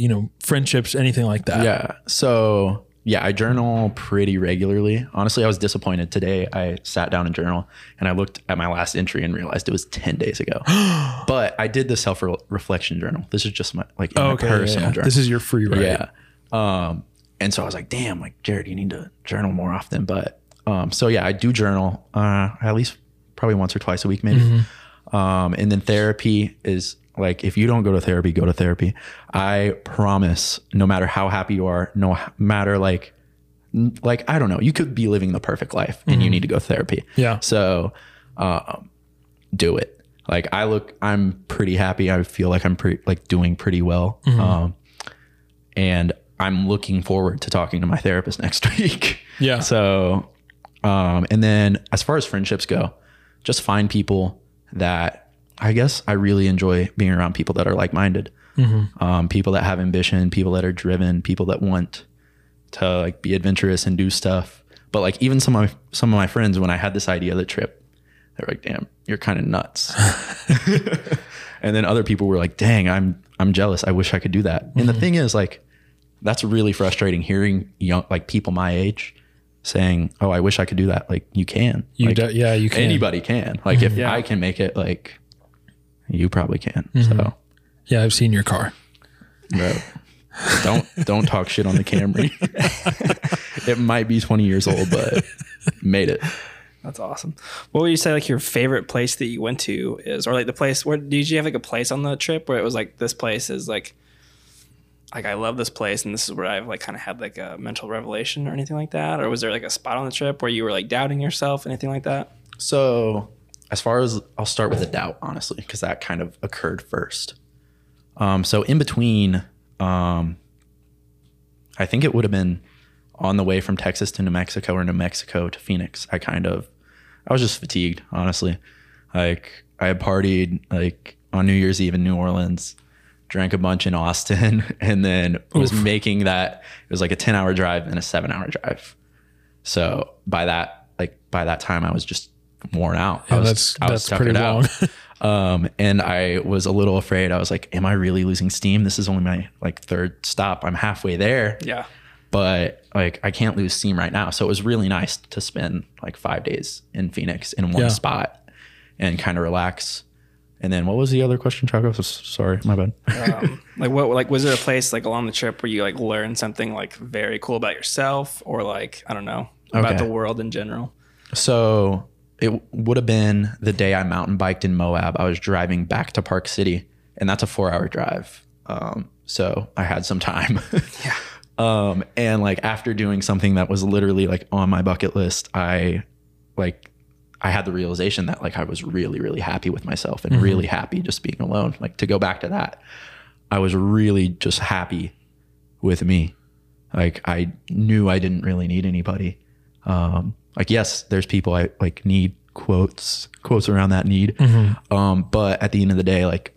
Speaker 2: you know, friendships, anything like that?
Speaker 3: Yeah. So yeah, I journal pretty regularly. Honestly, I was disappointed today. I sat down and journal and I looked at my last entry and realized it was 10 days ago. [gasps] but I did the self reflection journal. This is just my like
Speaker 2: Oh,
Speaker 3: my
Speaker 2: okay. yeah,
Speaker 3: personal
Speaker 2: yeah.
Speaker 3: journal.
Speaker 2: This is your free write.
Speaker 3: Yeah. Um, and so I was like, damn, like Jared, you need to journal more often. But um, so yeah, I do journal uh, at least probably once or twice a week, maybe.
Speaker 2: Mm-hmm.
Speaker 3: Um, and then therapy is like if you don't go to therapy, go to therapy. I promise, no matter how happy you are, no matter like like I don't know, you could be living the perfect life and you need to go to therapy.
Speaker 2: Mm-hmm. Yeah.
Speaker 3: So um, do it. Like I look, I'm pretty happy. I feel like I'm pretty like doing pretty well.
Speaker 2: Mm-hmm.
Speaker 3: Um, and I'm looking forward to talking to my therapist [laughs] next week.
Speaker 2: Yeah.
Speaker 3: So, um, and then as far as friendships go, just find people that I guess I really enjoy being around people that are like minded, um, people that have ambition, people that are driven, people that want to like be adventurous and do stuff. But like even some of my, some of my friends, when I had this idea of the trip, they're like, "Damn, you're kind of nuts." [laughs] [laughs] and then other people were like, "Dang, I'm I'm jealous. I wish I could do that." And the thing is, like, that's really frustrating hearing young like people my age saying, "Oh, I wish I could do that." Like you can.
Speaker 2: You
Speaker 3: like,
Speaker 2: do- yeah, you can.
Speaker 3: Anybody can. Like if
Speaker 1: Yeah.
Speaker 3: I can make it, like you probably can.
Speaker 2: Mm-hmm.
Speaker 3: So.
Speaker 2: Yeah, I've seen your car.
Speaker 3: Bro. don't don't talk shit on the Camry. [laughs] it might be 20 years old, but made it.
Speaker 1: That's awesome. What would you say like your favorite place that you went to is, or like the place where did you have like a place on the trip where it was like this place is like, like I love this place and this is where I've like kind of had like a mental revelation or anything like that, or was there like a spot on the trip where you were like doubting yourself, anything like that?
Speaker 3: So, as far as I'll start with the doubt, honestly, because that kind of occurred first. Um, so in between, um, I think it would have been on the way from Texas to New Mexico or New Mexico to Phoenix. I kind of, I was just fatigued, honestly. Like I had partied like on New Year's Eve in New Orleans, drank a bunch in Austin, [laughs] and then was making that. It was like a ten hour drive and a seven hour drive. So by that, like by that time, I was just worn out. I
Speaker 2: Yeah,
Speaker 3: was,
Speaker 2: that's-
Speaker 3: I was
Speaker 2: that's pretty
Speaker 3: out. [laughs] um, and I was a little afraid. I was like, "Am I really losing steam? This is only my like third stop. I'm halfway there."
Speaker 1: Yeah.
Speaker 3: but like I can't lose steam right now. So it was really nice to spend like five days in Phoenix in one
Speaker 2: Yeah.
Speaker 3: spot and kind of relax. And then what was the other question, Shago? Sorry, my bad.
Speaker 1: Um, like what? Like was there a place like along the trip where you like learned something like very cool about yourself, or like I don't know about
Speaker 3: Okay.
Speaker 1: the world in general?
Speaker 3: So it would have been the day I mountain biked in Moab. I was driving back to Park City, and that's a four hour drive. Um, so I had some time. [laughs]
Speaker 1: Yeah.
Speaker 3: Um, and like after doing something that was literally like on my bucket list, I like I had the realization that like I was really, really happy with myself and really happy just being alone. Like to go back to that, I was really just happy with me. Like I knew I didn't really need anybody. Um, like yes, there's people I like need quotes, quotes around that need. Um, but at the end of the day, like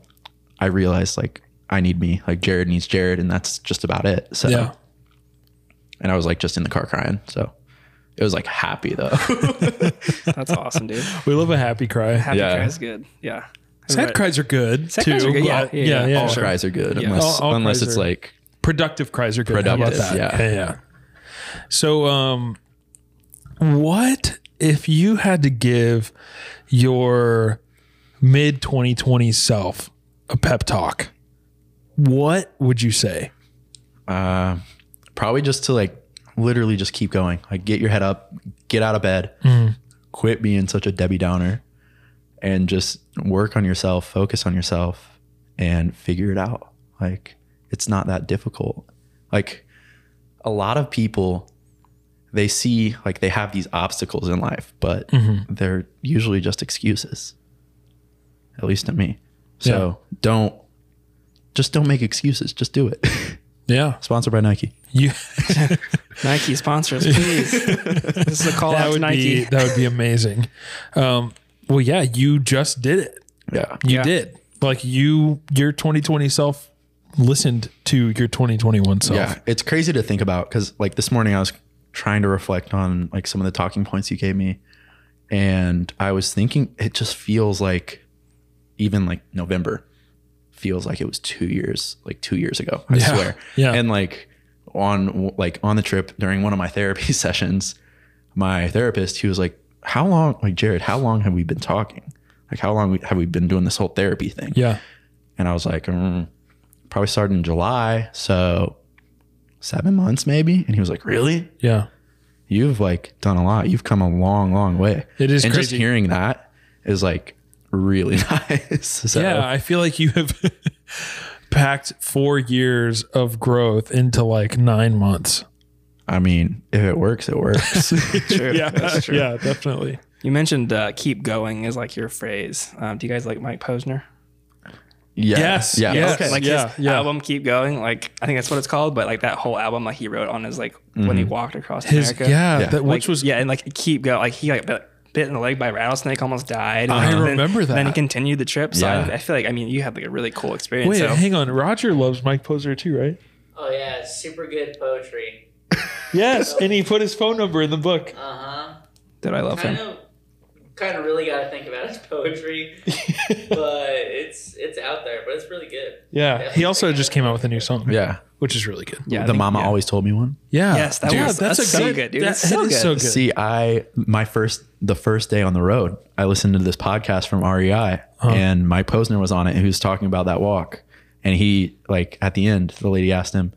Speaker 3: I realized like I need me. Like Jared needs Jared, and that's just about it. So
Speaker 2: Yeah.
Speaker 3: and I was like just in the car crying. So it was like happy though. [laughs]
Speaker 1: That's awesome, dude. [laughs]
Speaker 2: We love a happy cry.
Speaker 1: Happy
Speaker 3: Yeah.
Speaker 1: cry is good. Yeah.
Speaker 2: Sad
Speaker 1: Right.
Speaker 2: cries are good
Speaker 1: Sad
Speaker 2: too.
Speaker 1: cries are good, yeah. Yeah,
Speaker 2: yeah,
Speaker 1: yeah.
Speaker 2: yeah,
Speaker 3: all
Speaker 2: sure.
Speaker 3: cries are good unless
Speaker 2: All- all
Speaker 3: unless it's like
Speaker 2: Productive cries are good. How about
Speaker 3: Productive,
Speaker 2: that?
Speaker 3: yeah.
Speaker 2: yeah, yeah. So, um, what if you had to give your mid 2020 self a pep talk? What would you say?
Speaker 3: uh, probably just to like literally just keep going. Like get your head up, get out of bed, mm-hmm. quit being such a Debbie Downer, and just work on yourself, focus on yourself, and figure it out. Like it's not that difficult. Like a lot of people they see like they have these obstacles in life, but mm-hmm. they're usually just excuses. At least to me. So don't just don't make excuses. Just do it. [laughs]
Speaker 2: Yeah,
Speaker 3: Sponsored by Nike.
Speaker 2: You. [laughs]
Speaker 1: Nike sponsors, please. [laughs] this is a call
Speaker 2: that
Speaker 1: out to
Speaker 2: would
Speaker 1: Nike.
Speaker 2: be that would be amazing. Um, well, yeah, you just did it.
Speaker 3: Yeah.
Speaker 2: You
Speaker 1: Yeah.
Speaker 2: did. Like you, your 2020 self listened to your 2021 self.
Speaker 3: Yeah. It's crazy to think about because like this morning I was trying to reflect on like some of the talking points you gave me. And I was thinking it just feels like even like November feels like it was two years, like two years ago. I
Speaker 2: Yeah.
Speaker 3: swear.
Speaker 2: Yeah.
Speaker 3: And like on like on the trip during one of my [laughs] therapy sessions, my therapist, he was like, How long like Jared, how long have we been talking? Like how long have we been doing this whole therapy thing?
Speaker 2: Yeah.
Speaker 3: And I was like, mm, probably started in July. So seven months maybe. And he was like, really?
Speaker 2: Yeah.
Speaker 3: You've like done a lot. You've come a long, long way.
Speaker 2: It is
Speaker 3: And just hearing that is like really [laughs] nice. So,
Speaker 2: Yeah. I feel like you have [laughs] packed four years of growth into like nine months.
Speaker 3: I mean, if it works, it works. [laughs]
Speaker 1: True. That's true.
Speaker 2: Yeah, definitely.
Speaker 1: You mentioned uh, "keep going" is like your phrase. Um, do you guys like Mike Posner?
Speaker 3: yeah.
Speaker 2: Yes,
Speaker 3: Yeah.
Speaker 2: yes.
Speaker 3: Okay.
Speaker 1: Like
Speaker 2: Yeah,
Speaker 1: his
Speaker 2: yeah.
Speaker 1: album "Keep Going." Like I think that's what it's called. But like that whole album, like he wrote on his like when he walked across
Speaker 2: His,
Speaker 1: America.
Speaker 2: yeah,
Speaker 3: Yeah.
Speaker 2: That,
Speaker 1: Like,
Speaker 2: which was,
Speaker 1: yeah, and like keep going. Like he like bit, bit in the leg by a rattlesnake, almost died.
Speaker 2: I
Speaker 1: And then-
Speaker 2: remember that.
Speaker 1: Then he continued the trip. So
Speaker 3: Yeah.
Speaker 1: I, I feel like I mean you had like a really cool experience.
Speaker 2: wait,
Speaker 1: so.
Speaker 2: hang on. Roger loves Mike Posner too, right?
Speaker 4: Oh yeah, super good poetry. [laughs]
Speaker 2: Yes. and he put his phone number in the book.
Speaker 4: Uh huh.
Speaker 1: Did I love
Speaker 4: Kind
Speaker 1: him?
Speaker 4: of, kind of really got to think about his poetry, [laughs] but it's it's out there. But it's really good.
Speaker 2: Yeah. He also just came out with a new song,
Speaker 3: Yeah.
Speaker 2: Which is really good.
Speaker 1: Yeah,
Speaker 3: the
Speaker 1: think-
Speaker 3: mama
Speaker 1: yeah.
Speaker 3: always told me one.
Speaker 2: Yeah.
Speaker 1: Yes, that
Speaker 2: Dude,
Speaker 1: was- that's so good, dude.
Speaker 2: That,
Speaker 1: That's so
Speaker 2: it is
Speaker 1: good.
Speaker 2: so good.
Speaker 3: See, I my first the first day on the road, I listened to this podcast from REI, and Mike Posner was on it. And he was talking about that walk, and he like at the end, the lady asked him,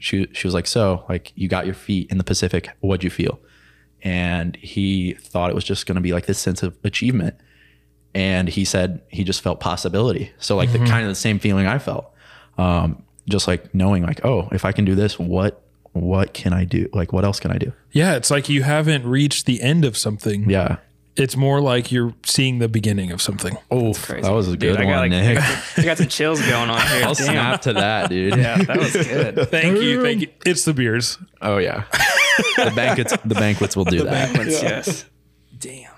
Speaker 3: she she was like, "So, like, you got your feet in the Pacific. What'd you feel?" And he thought it was just going to be like this sense of achievement, and he said he just felt possibility. So like the kind of the same feeling I felt, um, just like knowing like, oh, if I can do this, what what can I do? Like, what else can I do?
Speaker 2: Yeah. It's like you haven't reached the end of something.
Speaker 3: Yeah.
Speaker 2: It's more like you're seeing the beginning of something.
Speaker 3: Oh, that was a
Speaker 1: Dude,
Speaker 3: good
Speaker 1: I got,
Speaker 3: one,
Speaker 1: like,
Speaker 3: Nick.
Speaker 1: I got some chills going on here.
Speaker 3: I'll
Speaker 1: Damn.
Speaker 3: snap to that, dude. [laughs]
Speaker 1: Yeah, that was good. [laughs]
Speaker 2: Thank you. Thank you. [laughs] It's the beers.
Speaker 3: Oh yeah. the banquets, the banquets will do that.
Speaker 1: Banquets, yes. Damn.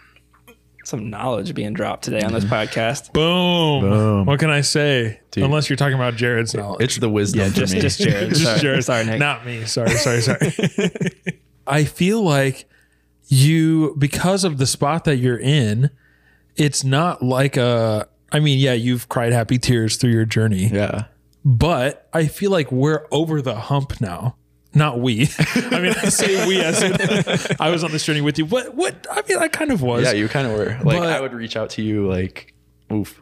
Speaker 1: Some knowledge being dropped today on this podcast.
Speaker 2: Boom.
Speaker 3: Boom.
Speaker 2: What can I say?
Speaker 3: Dude.
Speaker 2: Unless you're talking about Jared's knowledge.
Speaker 3: It's the wisdom for
Speaker 1: Just,
Speaker 3: me.
Speaker 1: just Jared. [laughs]
Speaker 2: Just
Speaker 1: sorry,
Speaker 2: Jared.
Speaker 1: sorry, Nick.
Speaker 2: Not me. Sorry, sorry, sorry. [laughs] I feel like you, because of the spot that you're in, it's not like a. I mean, yeah, you've cried happy tears through your journey,
Speaker 3: yeah.
Speaker 2: but I feel like we're over the hump now. Not we. [laughs] I mean, I say we as in I was on this journey with you. What? What? I mean, I kind of was.
Speaker 3: Yeah, you kind of were. Like
Speaker 2: But-
Speaker 3: I would reach out to you like, oof.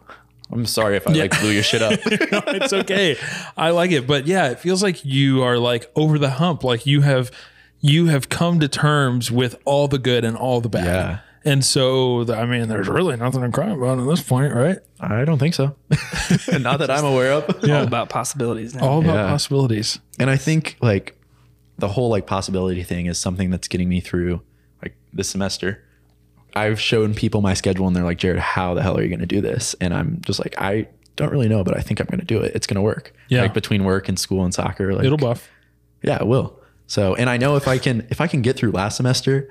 Speaker 3: I'm sorry if I like blew your shit up. [laughs]
Speaker 2: no, it's okay. I like it, but yeah, it feels like you are like over the hump. Like you have you have come to terms with all the good and all the bad.
Speaker 3: Yeah.
Speaker 2: And so, the, I mean, there's really nothing to cry about at this point, right?
Speaker 3: I don't think so. And [laughs] not that I'm aware of.
Speaker 1: All about possibilities now.
Speaker 2: All about
Speaker 3: Yeah.
Speaker 2: possibilities.
Speaker 3: And I think like the whole like possibility thing is something that's getting me through like this semester. I've shown people my schedule and they're like, Jared, how the hell are you going to do this? And I'm just like, I don't really know, but I think I'm going to do it. It's going to work.
Speaker 2: Yeah.
Speaker 3: Like between work and school and soccer, like
Speaker 2: It'll buff.
Speaker 3: Yeah, it will. So, and I know if I can if I can get through last semester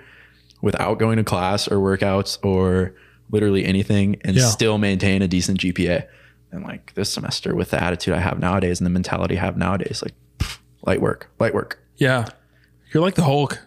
Speaker 3: without going to class or workouts or literally anything and
Speaker 2: Yeah.
Speaker 3: still maintain a decent GPA, then like this semester with the attitude I have nowadays and the mentality I have nowadays, like pff, light work, light work.
Speaker 2: Yeah. You're like the Hulk.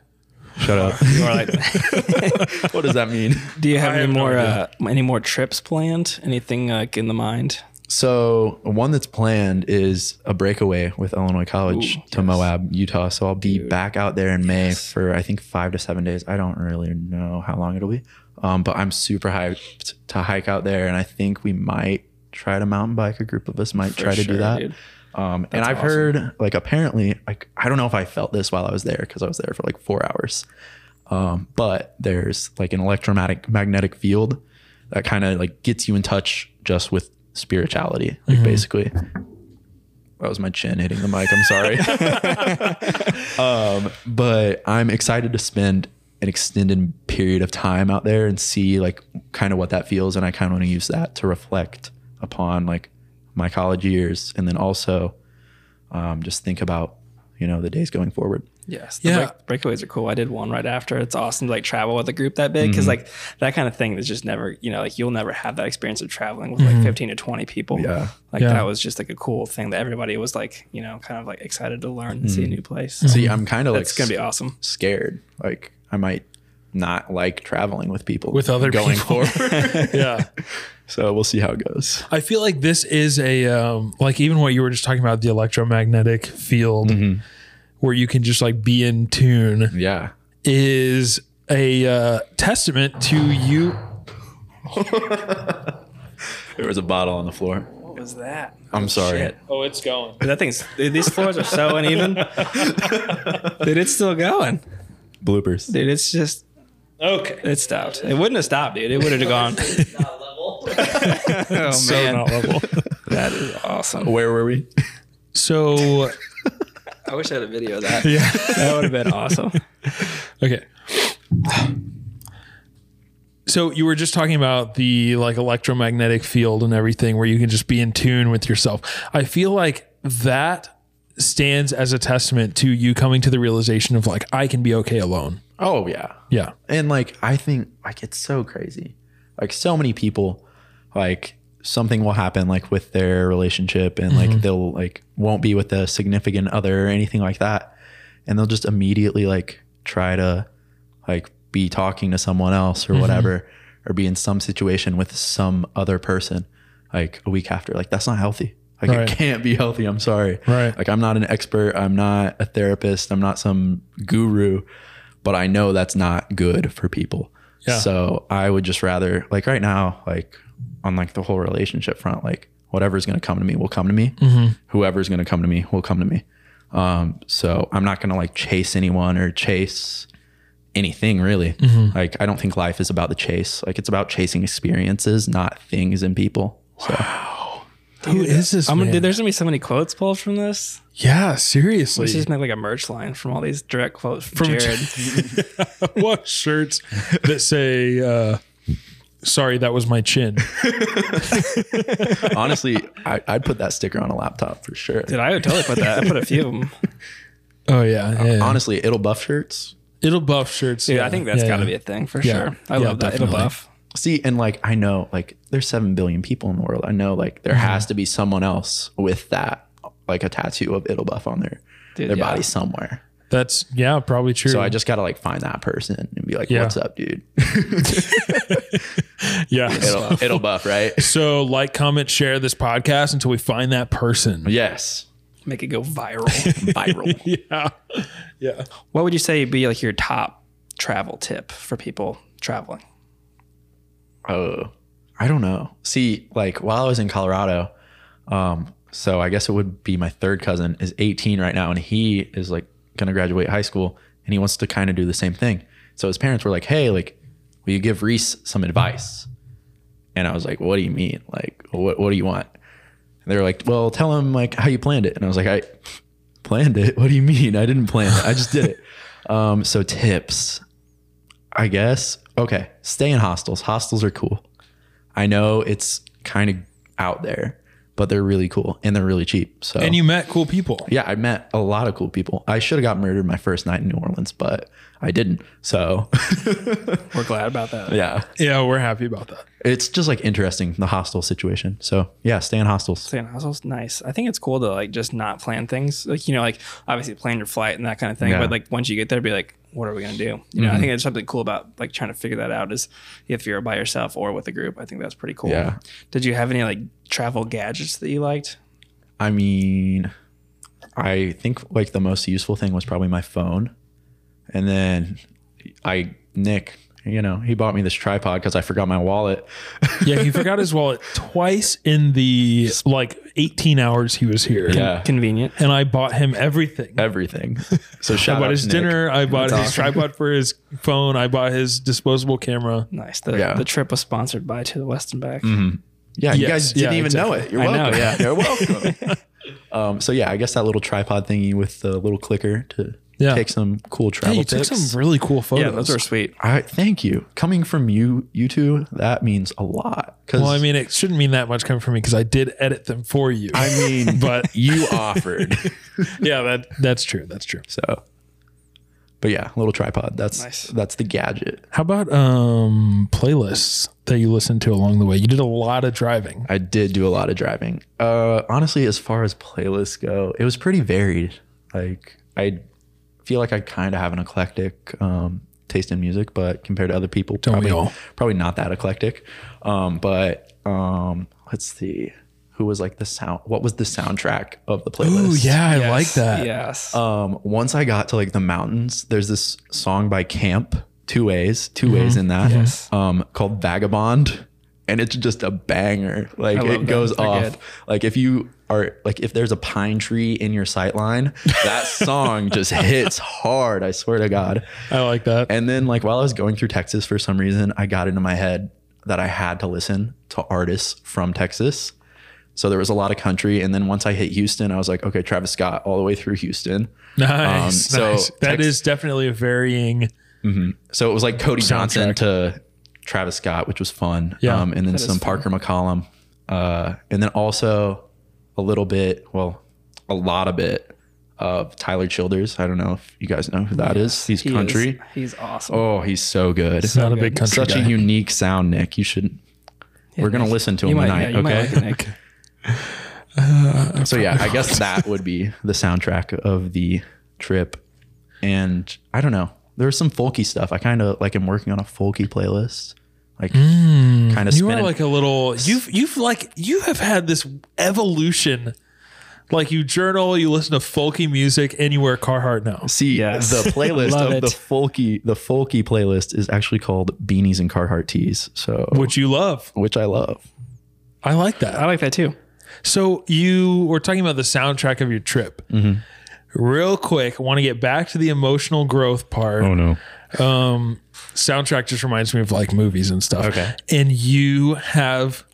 Speaker 3: Shut up. [laughs]
Speaker 1: You are like, [laughs]
Speaker 3: what does that mean?
Speaker 1: do you have
Speaker 2: I
Speaker 1: any
Speaker 2: have no
Speaker 1: more
Speaker 2: idea.
Speaker 1: uh, any more trips planned? Anything like in the mind?
Speaker 3: So one that's planned is a breakaway with Illinois College
Speaker 1: Ooh,
Speaker 3: to
Speaker 1: yes.
Speaker 3: Moab, Utah. So I'll be back out there in May for I think five to seven days. I don't really know how long it'll be, um, but I'm super hyped to hike out there, and I think we might try to mountain bike. A group of us might try to
Speaker 1: sure,
Speaker 3: do that.
Speaker 1: dude.
Speaker 3: Um, and I've
Speaker 1: awesome.
Speaker 3: heard like apparently like I don't know if I felt this while I was there because I was there for like four hours. Um, but there's like an electromagnetic magnetic field that kind of like gets you in touch just with spirituality, like basically. That was my chin hitting the mic. I'm sorry. [laughs] um, but I'm excited to spend an extended period of time out there and see like kind of what that feels, and I kind of want to use that to reflect upon like my college years, and then also um, just think about you know the days going forward.
Speaker 1: Yes. The
Speaker 2: Yeah.
Speaker 1: break, breakaways are cool. I did one right after. It's awesome to like travel with a group that big because mm-hmm. like that kind of thing is just never, you know, like you'll never have that experience of traveling with like mm-hmm. 15 to 20 people.
Speaker 3: Yeah.
Speaker 1: Like
Speaker 2: Yeah.
Speaker 1: that was just like a cool thing that everybody was like, you know, kind of like excited to learn and see a mm-hmm. new place.
Speaker 3: See, I'm kind of like
Speaker 1: That's going to be awesome.
Speaker 3: scared. Like I might not like traveling with people
Speaker 2: With other
Speaker 3: going
Speaker 2: people.
Speaker 3: forward. [laughs]
Speaker 2: Yeah. [laughs]
Speaker 3: so we'll see how it goes.
Speaker 2: I feel like this is a um, like even what you were just talking about the electromagnetic field where you can just like be in tune
Speaker 3: Yeah.
Speaker 2: is a uh, testament to you. [laughs]
Speaker 3: There was a bottle on the floor.
Speaker 1: What was that?
Speaker 3: I'm sorry.
Speaker 1: Shit.
Speaker 2: Oh, it's going.
Speaker 1: That thing's, dude, these floors are so uneven. [laughs] dude, it's still going.
Speaker 3: Bloopers.
Speaker 1: Dude, it's just,
Speaker 2: Okay.
Speaker 1: it stopped. It wouldn't have stopped, dude. It would have gone. [laughs]
Speaker 4: It's not level.
Speaker 1: oh,
Speaker 2: So
Speaker 1: man.
Speaker 2: not level. [laughs]
Speaker 1: That is awesome.
Speaker 3: Where were we?
Speaker 2: So [laughs]
Speaker 1: I wish I had a video of that.
Speaker 2: yeah.
Speaker 1: That would have been awesome. [laughs]
Speaker 2: Okay. So you were just talking about the like electromagnetic field and everything where you can just be in tune with yourself. I feel like that stands as a testament to you coming to the realization of like I can be okay alone.
Speaker 3: Oh yeah.
Speaker 2: Yeah.
Speaker 3: And like I think like it's so crazy. Like so many people like something will happen like with their relationship and like mm-hmm. they'll like won't be with a significant other or anything like that. And they'll just immediately like try to like be talking to someone else or mm-hmm. whatever or be in some situation with some other person like a week after. Like that's not healthy. Like
Speaker 2: Right.
Speaker 3: it can't be healthy. I'm sorry.
Speaker 2: Right.
Speaker 3: Like I'm not an expert. I'm not a therapist. I'm not some guru, but I know that's not good for people.
Speaker 2: Yeah.
Speaker 3: So I would just rather like right now, like on like the whole relationship front, like whatever's going to come to me will come to me. Whoever's going to come to me will come to me. Um, so I'm not going to like chase anyone or chase anything really. Like I don't think life is about the chase. Like it's about chasing experiences, not things and people. So dude
Speaker 2: Who is this?
Speaker 1: I'm
Speaker 2: man?
Speaker 1: dude, there's gonna be so many quotes pulled from this.
Speaker 2: yeah, seriously.
Speaker 1: We should just make like a merch line from all these direct quotes from, Jared. [laughs]
Speaker 2: what shirts that say uh sorry that was my chin. [laughs]
Speaker 3: honestly, I, I'd put that sticker on a laptop for sure.
Speaker 1: Dude, I would totally put that. I put a few of them.
Speaker 2: Oh yeah. yeah, yeah.
Speaker 3: Honestly, it'll buff shirts.
Speaker 2: It'll buff shirts.
Speaker 1: Dude,
Speaker 2: yeah.
Speaker 1: I think that's
Speaker 2: Yeah,
Speaker 1: got to
Speaker 2: yeah.
Speaker 1: be a thing for
Speaker 2: Yeah.
Speaker 1: sure. I
Speaker 2: Yeah,
Speaker 1: love that. It'll buff.
Speaker 3: See, and like I know, like there's seven billion people in the world. I know, like there mm-hmm. has to be someone else with that, like a tattoo of Ittlebuff on their
Speaker 1: Dude,
Speaker 3: their
Speaker 1: yeah.
Speaker 3: body somewhere.
Speaker 2: That's yeah, probably true.
Speaker 3: So I just gotta like find that person and be like,
Speaker 2: Yeah.
Speaker 3: "What's up, dude?" [laughs] [laughs]
Speaker 2: yeah.
Speaker 3: It'll, it'll buff, right? [laughs]
Speaker 2: So like, comment, share this podcast until we find that person.
Speaker 3: Yes,
Speaker 1: Make it go viral.
Speaker 3: viral.
Speaker 2: Yeah. Yeah.
Speaker 1: what would you say be like your top travel tip for people traveling?
Speaker 3: Oh, I don't know. See, like while I was in Colorado, um, so I guess it would be my third cousin is 18 right now, and he is like gonna graduate high school, and he wants to kind of do the same thing. So his parents were like, "Hey, like, will you give Reese some advice?" And I was like, "What do you mean? Like, what what do you want?" And they were like, "Well, tell him like how you planned it." And I was like, "I [laughs] planned it. What do you mean? I didn't plan it. I just did it." [laughs] um, so tips. I guess. Okay. Stay in hostels. Hostels are cool. I know it's kind of out there, but they're really cool and they're really cheap. So
Speaker 2: And you met cool people.
Speaker 3: yeah, I met a lot of cool people. I should have got murdered my first night in New Orleans, but I didn't. So [laughs]
Speaker 1: We're glad about that.
Speaker 3: yeah,
Speaker 2: Yeah, we're happy about that.
Speaker 3: it's just like interesting the hostel situation. So yeah, stay in hostels.
Speaker 1: Staying in hostels, nice. I think it's cool to like just not plan things. Like you know, like obviously plan your flight and that kind of thing.
Speaker 3: Yeah.
Speaker 1: But like once you get there, be like, what are we gonna do? You know, I think there's something cool about like trying to figure that out. Is if you're by yourself or with a group. I think that's pretty cool.
Speaker 3: Yeah.
Speaker 1: Did you have any like travel gadgets that you liked?
Speaker 3: I mean, I think like the most useful thing was probably my phone, and then I Nick. You know, he bought me this tripod because I forgot my wallet. [laughs]
Speaker 2: Yeah, he forgot his wallet twice in the like 18 hours he was here.
Speaker 3: Yeah.
Speaker 1: Convenient.
Speaker 2: And I bought him everything.
Speaker 3: Everything. [laughs] So
Speaker 2: I
Speaker 3: shout
Speaker 2: bought
Speaker 3: out
Speaker 2: his
Speaker 3: Nick.
Speaker 2: dinner. I bought his
Speaker 1: awesome.
Speaker 2: tripod for his phone. I bought his disposable camera.
Speaker 1: Nice. The,
Speaker 3: Yeah.
Speaker 1: the trip was sponsored by To the West and Back.
Speaker 3: Yeah, you
Speaker 2: Yes,
Speaker 3: guys didn't
Speaker 2: yeah,
Speaker 3: even know it. You're
Speaker 1: I know,
Speaker 3: welcome.
Speaker 1: yeah.
Speaker 3: You're welcome. [laughs] um, so yeah, I guess that little tripod thingy with the little clicker to
Speaker 2: Yeah.
Speaker 3: take some cool
Speaker 2: Hey,
Speaker 3: travel
Speaker 2: you took some really cool photos.
Speaker 1: Yeah, those are sweet.
Speaker 3: I thank you. Coming from you, you two, that means a lot. Because
Speaker 2: well, I mean, it shouldn't mean that much coming from me because I did edit them for you.
Speaker 3: I mean, [laughs]
Speaker 2: but
Speaker 3: you offered. [laughs]
Speaker 2: yeah, that that's true. That's true.
Speaker 3: so, but yeah, little tripod. That's
Speaker 1: Nice.
Speaker 3: that's the gadget.
Speaker 2: How about um playlists that you listen to along the way? You did a lot of driving.
Speaker 3: I did do a lot of driving. Uh, honestly, as far as playlists go, it was pretty varied. Like I feel like I kind of have an eclectic um, taste in music, but compared to other people,
Speaker 2: Don't we
Speaker 3: probably
Speaker 2: all?
Speaker 3: probably not that eclectic. Um, but um, let's see, who was like the sound? What was the soundtrack of the playlist?
Speaker 2: Ooh, yeah, I
Speaker 1: Yes,
Speaker 2: like that.
Speaker 1: Yes.
Speaker 3: Um, once I got to like the mountains, there's this song by Caamp, two A's, 2
Speaker 2: Mm-hmm.
Speaker 3: A's in that,
Speaker 1: Yes.
Speaker 3: um, called Vagabond. And it's just a banger. Like it goes off.
Speaker 1: good.
Speaker 3: Like if you are like if there's a pine tree in your sight line, that [laughs] song just hits hard. I swear to God.
Speaker 2: I like that.
Speaker 3: And then like while I was going through Texas for some reason, I got into my head that I had to listen to artists from Texas. So there was a lot of country. And then once I hit Houston, I was like, okay, Travis Scott all the way through Houston. [laughs]
Speaker 2: nice.
Speaker 3: um, so
Speaker 2: nice. That
Speaker 3: Tex-
Speaker 2: is definitely a varying.
Speaker 3: So it was like Cody Johnson to Travis Scott, which was fun.
Speaker 2: Yeah.
Speaker 3: um, and then
Speaker 1: is
Speaker 3: some
Speaker 1: fun.
Speaker 3: Parker McCollum. Uh, and then also a little bit, well, a lot of bit of Tyler Childers. I don't know if you guys know who that is. He's
Speaker 1: He is-
Speaker 3: country.
Speaker 1: he's awesome.
Speaker 3: Oh, he's so good.
Speaker 2: Not a big country
Speaker 3: Such
Speaker 2: guy.
Speaker 3: a unique sound, Nick. You should.
Speaker 1: Yeah,
Speaker 3: we're gonna listen to him
Speaker 1: might-
Speaker 3: tonight.
Speaker 1: yeah, you might
Speaker 3: okay.
Speaker 1: like it, Nick. [laughs]
Speaker 3: so yeah, I guess [laughs] that would be the soundtrack of the trip. And I don't know. There's some folky stuff. I kind of like am working on a folky playlist. Like kind of
Speaker 2: Mm. you are like a little. You've you've like you have had this evolution. Like you journal, you listen to folky music, and you wear Carhartt now.
Speaker 3: See,
Speaker 1: Yes.
Speaker 3: the [laughs] playlist of
Speaker 1: it.
Speaker 3: the folky, the folky playlist is actually called Beanies and Carhartt Tees. So,
Speaker 2: Which you love.
Speaker 3: which I love.
Speaker 2: I like that.
Speaker 1: I like that too.
Speaker 2: So you were talking about the soundtrack of your trip.
Speaker 3: Mm-hmm.
Speaker 2: Real quick, want to get back to the emotional growth part.
Speaker 3: Oh no.
Speaker 2: Um, soundtrack just reminds me of like movies and stuff.
Speaker 3: Okay.
Speaker 2: And you have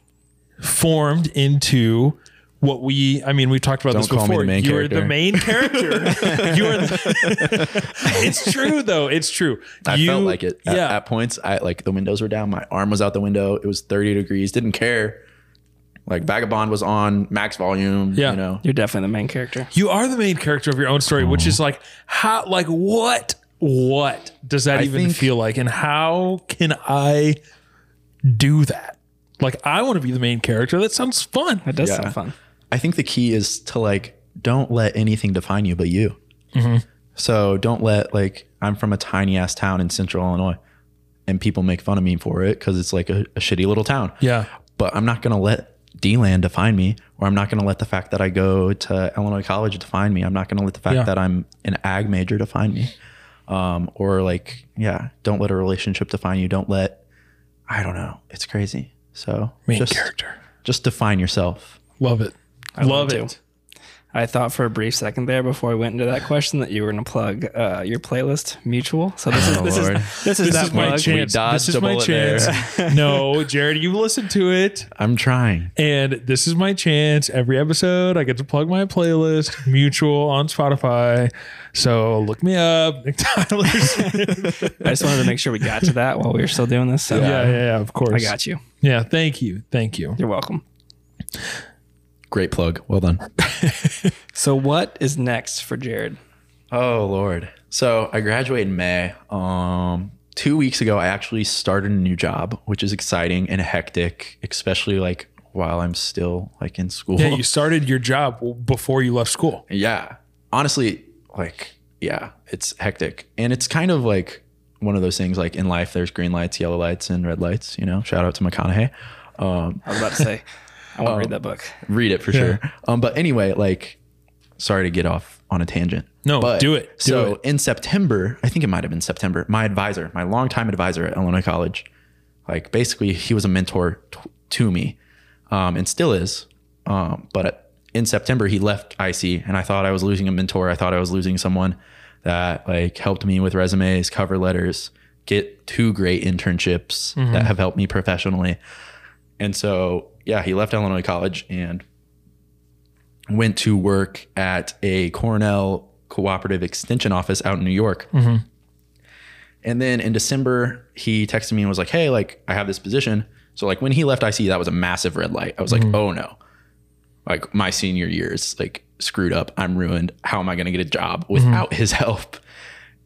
Speaker 2: formed into what we I mean we talked about this
Speaker 3: Don't call me
Speaker 2: before.
Speaker 3: the main
Speaker 2: you are the main character. [laughs] you are the, It's true though. It's true.
Speaker 3: I
Speaker 2: you,
Speaker 3: felt like it. At,
Speaker 2: yeah.
Speaker 3: at points, I like the windows were down. My arm was out the window. It was 30 degrees. Didn't care. Like Vagabond was on max volume.
Speaker 2: Yeah.
Speaker 3: You know.
Speaker 1: You're definitely the main character.
Speaker 2: you are the main character of your own story, which
Speaker 3: Oh.
Speaker 2: is like how like what what does that
Speaker 3: I
Speaker 2: even
Speaker 3: think-
Speaker 2: feel like and how can I do that. Like I want to be the main character. That sounds fun.
Speaker 1: That does
Speaker 3: Yeah.
Speaker 1: sound fun.
Speaker 3: I think the key is to like don't let anything define you but you. Mm-hmm. So don't let like I'm from a tiny ass town in central Illinois and people make fun of me for it because it's like a, a shitty little town.
Speaker 2: Yeah.
Speaker 3: But I'm not gonna let D-land define me, or I'm not gonna let the fact that I go to Illinois College define me. I'm not gonna let the fact
Speaker 2: Yeah.
Speaker 3: that I'm an ag major define me. Um, or like, yeah, don't let a relationship define you. Don't let I don't know. It's crazy. So
Speaker 2: Main
Speaker 3: just
Speaker 2: character.
Speaker 3: just define yourself.
Speaker 2: Love it. love
Speaker 1: love
Speaker 2: it.
Speaker 1: to. I thought for a brief second there before I went into that question that you were going to plug uh, your playlist Mutual. So this is
Speaker 3: Oh,
Speaker 1: this
Speaker 3: Lord.
Speaker 1: is this is
Speaker 2: This
Speaker 1: that
Speaker 2: is my
Speaker 1: plug.
Speaker 2: chance.
Speaker 3: dodged
Speaker 2: This is
Speaker 3: a
Speaker 2: my
Speaker 3: bullet there.
Speaker 2: chance. [laughs] no, Jared, you listened to it.
Speaker 3: I'm trying.
Speaker 2: And this is my chance. Every episode, I get to plug my playlist, Mutual on Spotify. So look me up, [laughs] Nick Tyler. [laughs]
Speaker 1: I just wanted to make sure we got to that while we were still doing this. So
Speaker 2: yeah, yeah, yeah, of course.
Speaker 1: I got you.
Speaker 2: Yeah, thank you. Thank you.
Speaker 1: You're welcome.
Speaker 3: Great plug. Well done. [laughs]
Speaker 1: So what is next for Jared?
Speaker 3: Oh Lord. So I graduated in May. Um, two weeks ago, I actually started a new job, which is exciting and hectic, especially like while I'm still like in school.
Speaker 2: Yeah, you started your job before you left school.
Speaker 3: Yeah. Honestly, like, yeah, it's hectic. And it's kind of like one of those things like in life, there's green lights, yellow lights, and red lights, you know, shout out to McConaughey. Um,
Speaker 1: I was about to say [laughs] I want to read that book.
Speaker 3: read it for sure. Um, but anyway, like, sorry to get off on a tangent.
Speaker 2: No,
Speaker 3: but,
Speaker 2: do it. Do
Speaker 3: so
Speaker 2: it.
Speaker 3: in September, I think it might have been September. My advisor, my longtime advisor at Illinois College, like basically he was a mentor t- to me, um, and still is. Um, but in September he left IC, and I thought I was losing a mentor. I thought I was losing someone that like helped me with resumes, cover letters, get two great internships
Speaker 2: Mm-hmm.
Speaker 3: that have helped me professionally. And so, yeah, he left Illinois College and went to work at a Cornell cooperative extension office out in New York. Mm-hmm. And then in December, he texted me and was like, Hey, like, I have this position. So, like, when he left IC, that was a massive red light. I was like, mm-hmm. Oh no. Like, my senior year is like screwed up. I'm ruined. How am I going to get a job mm-hmm. without his [laughs] help?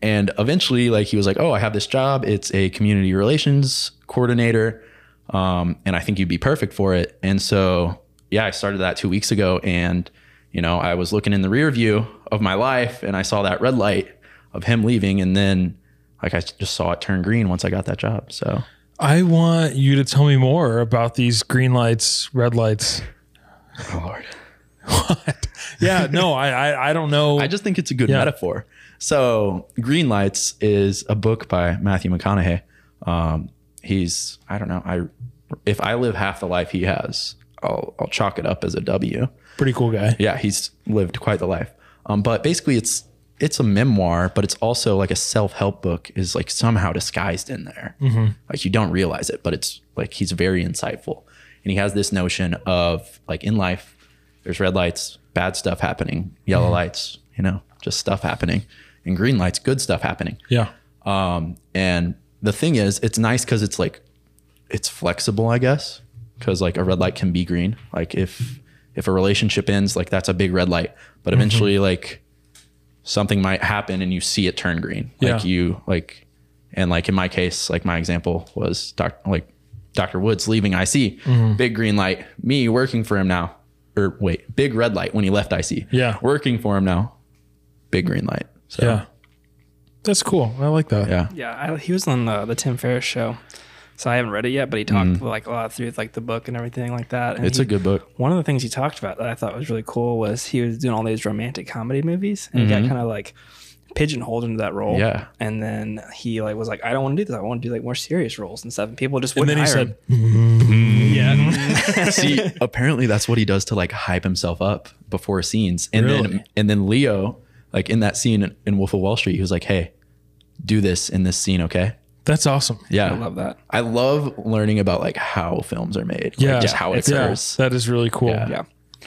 Speaker 3: And eventually, like, he was like, Oh, I have this job. It's a community relations coordinator. Um, and I think you'd be perfect for it. And so, yeah, I started that two weeks ago. And, you know, I was looking in the rear view of my life and I saw that red light of him leaving. And then, like, I just saw it turn green once I got that job. So,
Speaker 2: I want you to tell me more about these green lights, red lights.
Speaker 3: oh, Lord.
Speaker 2: What? Yeah, no, I, I, I don't know.
Speaker 3: I just think it's a good
Speaker 2: Yeah.
Speaker 3: metaphor. So, Green Lights is a book by Matthew McConaughey. Um, he's, I don't know, I if I live half the life he has, I'll, I'll chalk it up as a W.
Speaker 2: Pretty cool guy.
Speaker 3: yeah, he's lived quite the life. Um, but basically, it's it's a memoir, but it's also like a self help book is like somehow disguised in there. Like you don't realize it, but it's like he's very insightful, and he has this notion of like in life, there's red lights, bad stuff happening, yellow lights, you know, just stuff happening, and green lights, good stuff happening.
Speaker 2: Yeah.
Speaker 3: Um, and the thing is, it's nice because it's like it's flexible, I guess, because like a red light can be green. Like if if a relationship ends, like that's a big red light. But mm-hmm. eventually, like something might happen and you see it turn green. Like
Speaker 2: Yeah.
Speaker 3: you like, and like in my case, like my example was doc, like Dr. Woods leaving IC, mm-hmm. big green light. Me working for him now, or wait, big red light when he left IC.
Speaker 2: Yeah.
Speaker 3: working for him now, big green light. So
Speaker 2: Yeah. That's cool. I like that.
Speaker 3: yeah.
Speaker 1: Yeah, I, he was on the, the Tim Ferriss show, so I haven't read it yet. But he talked mm. like a lot through like the book and everything like that. And
Speaker 3: It's
Speaker 1: he-
Speaker 3: a good book.
Speaker 1: One of the things he talked about that I thought was really cool was he was doing all these romantic comedy movies, and he got mm-hmm. kind of like pigeonholed into that role.
Speaker 3: Yeah.
Speaker 1: and then he like was like, I don't want to do this. I want to do like more serious roles and stuff. And people just
Speaker 2: And
Speaker 1: wouldn't
Speaker 2: then he
Speaker 1: hire
Speaker 2: said,
Speaker 1: him. Mm. yeah, [laughs]
Speaker 3: See, [laughs] apparently that's what he does to like hype himself up before scenes. And
Speaker 2: Really?
Speaker 3: then and then Leo, like in that scene in, in Wolf of Wall Street, he was like, Hey, do this in this scene, okay?
Speaker 2: That's awesome.
Speaker 3: Yeah.
Speaker 1: I love that.
Speaker 3: I love learning about like how films are made.
Speaker 2: Yeah.
Speaker 3: Like just how it
Speaker 1: It's-
Speaker 2: Yeah. That is really cool.
Speaker 3: Yeah.
Speaker 1: Yeah.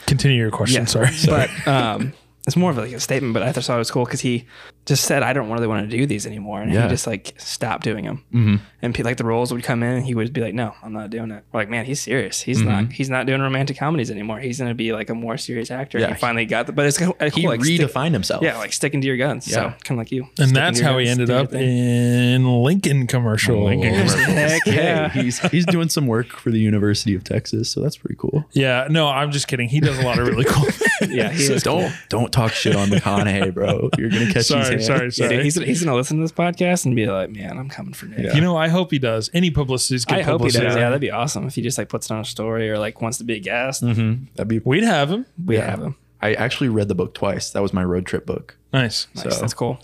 Speaker 2: Continue your question.
Speaker 1: Yeah.
Speaker 2: Sorry.
Speaker 1: But [laughs] um, it's more of like a statement, but I just thought it was cool because he just said, "I don't really want to do these anymore," and
Speaker 3: Yeah.
Speaker 1: he just like stopped doing them. Mm-hmm. And pe- like the roles would come in, and he would be like, "No, I'm not doing it." We're like, man, he's serious. He's not. He's not doing romantic comedies anymore. He's gonna be like a more serious actor.
Speaker 3: Yeah.
Speaker 1: he finally got the. But it's cool,
Speaker 3: He
Speaker 1: like, stick-
Speaker 3: redefined himself.
Speaker 1: yeah, like sticking to your guns. So
Speaker 3: Yeah.
Speaker 1: kind of like you.
Speaker 2: And that's
Speaker 1: to your
Speaker 2: how he ended
Speaker 1: do your
Speaker 2: up
Speaker 1: thing.
Speaker 2: in Lincoln commercial. [laughs] [laughs]
Speaker 1: Heck
Speaker 3: Hey,
Speaker 1: yeah.
Speaker 3: he's he's doing some work for the University of Texas, so that's pretty cool.
Speaker 2: Yeah, no, I'm just kidding. He does a lot of really cool. [laughs]
Speaker 1: Yeah, he is
Speaker 3: don't don't talk shit on McConaughey, bro. You're gonna catch
Speaker 2: sorry,
Speaker 3: these
Speaker 2: sorry,
Speaker 3: hands.
Speaker 1: Yeah,
Speaker 2: sorry.
Speaker 1: dude, he's, he's gonna listen to this podcast and be like, "Man, I'm coming for Nick."
Speaker 2: You know, I hope he does. Any publicity is good
Speaker 1: I hope he
Speaker 2: publicity.
Speaker 1: does. Yeah, that'd be awesome if he just like puts it on a story or like wants to be a guest. Mm-hmm.
Speaker 3: That'd be.
Speaker 2: We'd have him.
Speaker 1: We'd have him.
Speaker 3: I actually read the book twice. That was my road trip book.
Speaker 2: Nice.
Speaker 1: Nice,
Speaker 3: So-
Speaker 1: that's cool.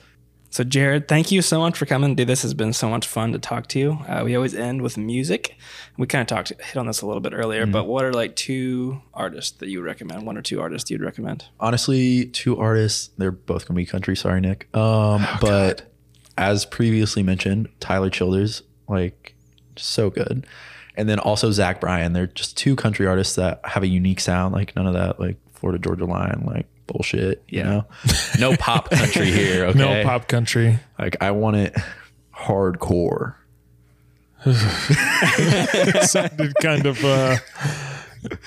Speaker 1: So, Jared, thank you so much for coming. Dude, this has been so much fun to talk to you. Uh, we always end with music. We kind of talked, hit on this a little bit earlier, but what are like two artists that you would recommend? One or two artists you'd recommend?
Speaker 3: Honestly, two artists. They're both gonna be country. Sorry, Nick. Um, but as previously mentioned, Tyler Childers, like, so good. And then also Zach Bryan. They're just two country artists that have a unique sound. Like none of that, like Florida Georgia Line, like bullshit. You know, [laughs] no pop country here. Okay,
Speaker 2: No pop country.
Speaker 3: Like I want it hardcore. [laughs]
Speaker 2: Sounded kind of uh,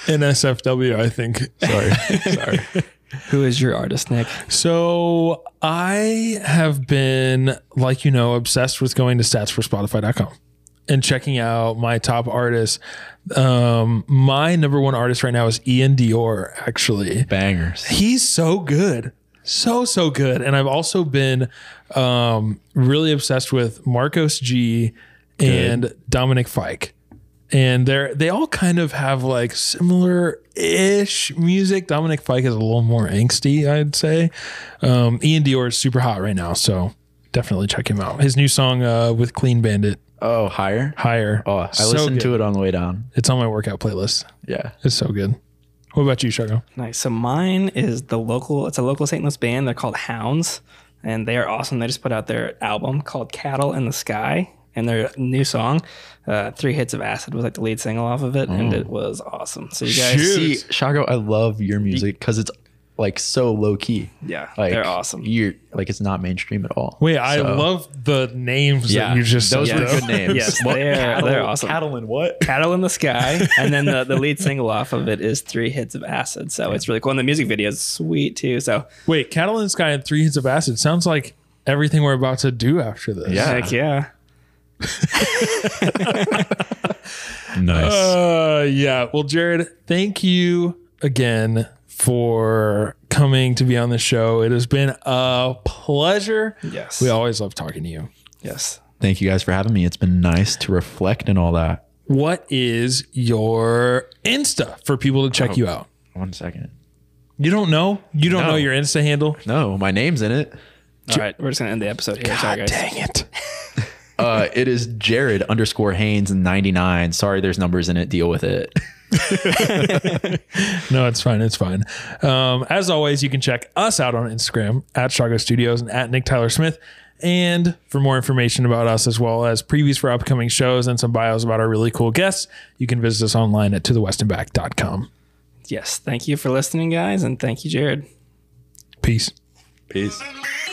Speaker 2: NSFW, I think.
Speaker 3: Sorry, sorry. [laughs]
Speaker 1: Who is your artist, Nick?
Speaker 2: So I have been, like you know, obsessed with going to statsforspotify.com and checking out my top artists. Um, my number one artist right now is Ian Dior, actually.
Speaker 3: Bangers.
Speaker 2: He's so good. So, so good. And I've also been um, really obsessed with Marcos G and Dominic Fike. And they're they all kind of have like similar ish music. Dominic Fike is a little more angsty, I'd say. Um, Ian Dior is super hot right now, so definitely check him out. His new song uh, with Clean Bandit,
Speaker 3: Oh, higher.
Speaker 2: Higher.
Speaker 3: Oh, I
Speaker 2: So
Speaker 3: listened
Speaker 2: good.
Speaker 3: to it on the way down.
Speaker 2: It's on my workout playlist.
Speaker 3: Yeah.
Speaker 2: It's so good. What about you, Shago?
Speaker 1: Nice. So mine is the local. It's a local St. Louis band. They're called Hounds, and they are awesome. They just put out their album called Cattle in the Sky, and their new song, uh, Three Hits of Acid, was like the lead single off of it, and it was awesome. So you guys,
Speaker 2: Shoot.
Speaker 3: See, Shago, I love your music because it's like so low key.
Speaker 1: yeah,
Speaker 3: Like
Speaker 1: they're awesome.
Speaker 3: You're like it's not mainstream at all.
Speaker 2: Wait, I love the names
Speaker 3: Yeah,
Speaker 2: that you just
Speaker 3: those
Speaker 2: said.
Speaker 3: were
Speaker 2: though.
Speaker 3: good names.
Speaker 1: Yes, they're, they're awesome.
Speaker 3: Cattle and what?
Speaker 1: Cattle in the Sky, [laughs] and then the, the lead single off of it is Three Hits of Acid. So it's really cool, and the music video is sweet too. So
Speaker 2: Wait, Cattle in the Sky and Three Hits of Acid sounds like everything we're about to do after this.
Speaker 3: Yeah.
Speaker 1: heck yeah, [laughs]
Speaker 3: Nice.
Speaker 2: Uh, yeah. Well, Jared, thank you again for coming to be on the show. It has been a pleasure.
Speaker 1: yes,
Speaker 2: We always love talking to you.
Speaker 1: yes.
Speaker 3: Thank you guys for having me. It's been nice to reflect and all that.
Speaker 2: What is your Insta for people to check you out?
Speaker 3: One second.
Speaker 2: You don't know? You don't
Speaker 3: No.
Speaker 2: know your Insta handle?
Speaker 3: No, my name's in it.
Speaker 1: All right, we're just gonna end the episode here. Sorry, guys.
Speaker 2: Dang it. [laughs]
Speaker 3: Uh, it is Jared underscore Haynes 99. Sorry, there's numbers in it. Deal with it. [laughs]
Speaker 2: No, it's fine. It's fine. Um, as always, you can check us out on Instagram at Shago Studios and at Nick Tyler Smith. And for more information about us, as well as previews for upcoming shows and some bios about our really cool guests, you can visit us online at tothewestandback.com.
Speaker 1: Yes, thank you for listening, guys, and thank you, Jared.
Speaker 2: Peace.
Speaker 3: Peace.
Speaker 5: Peace.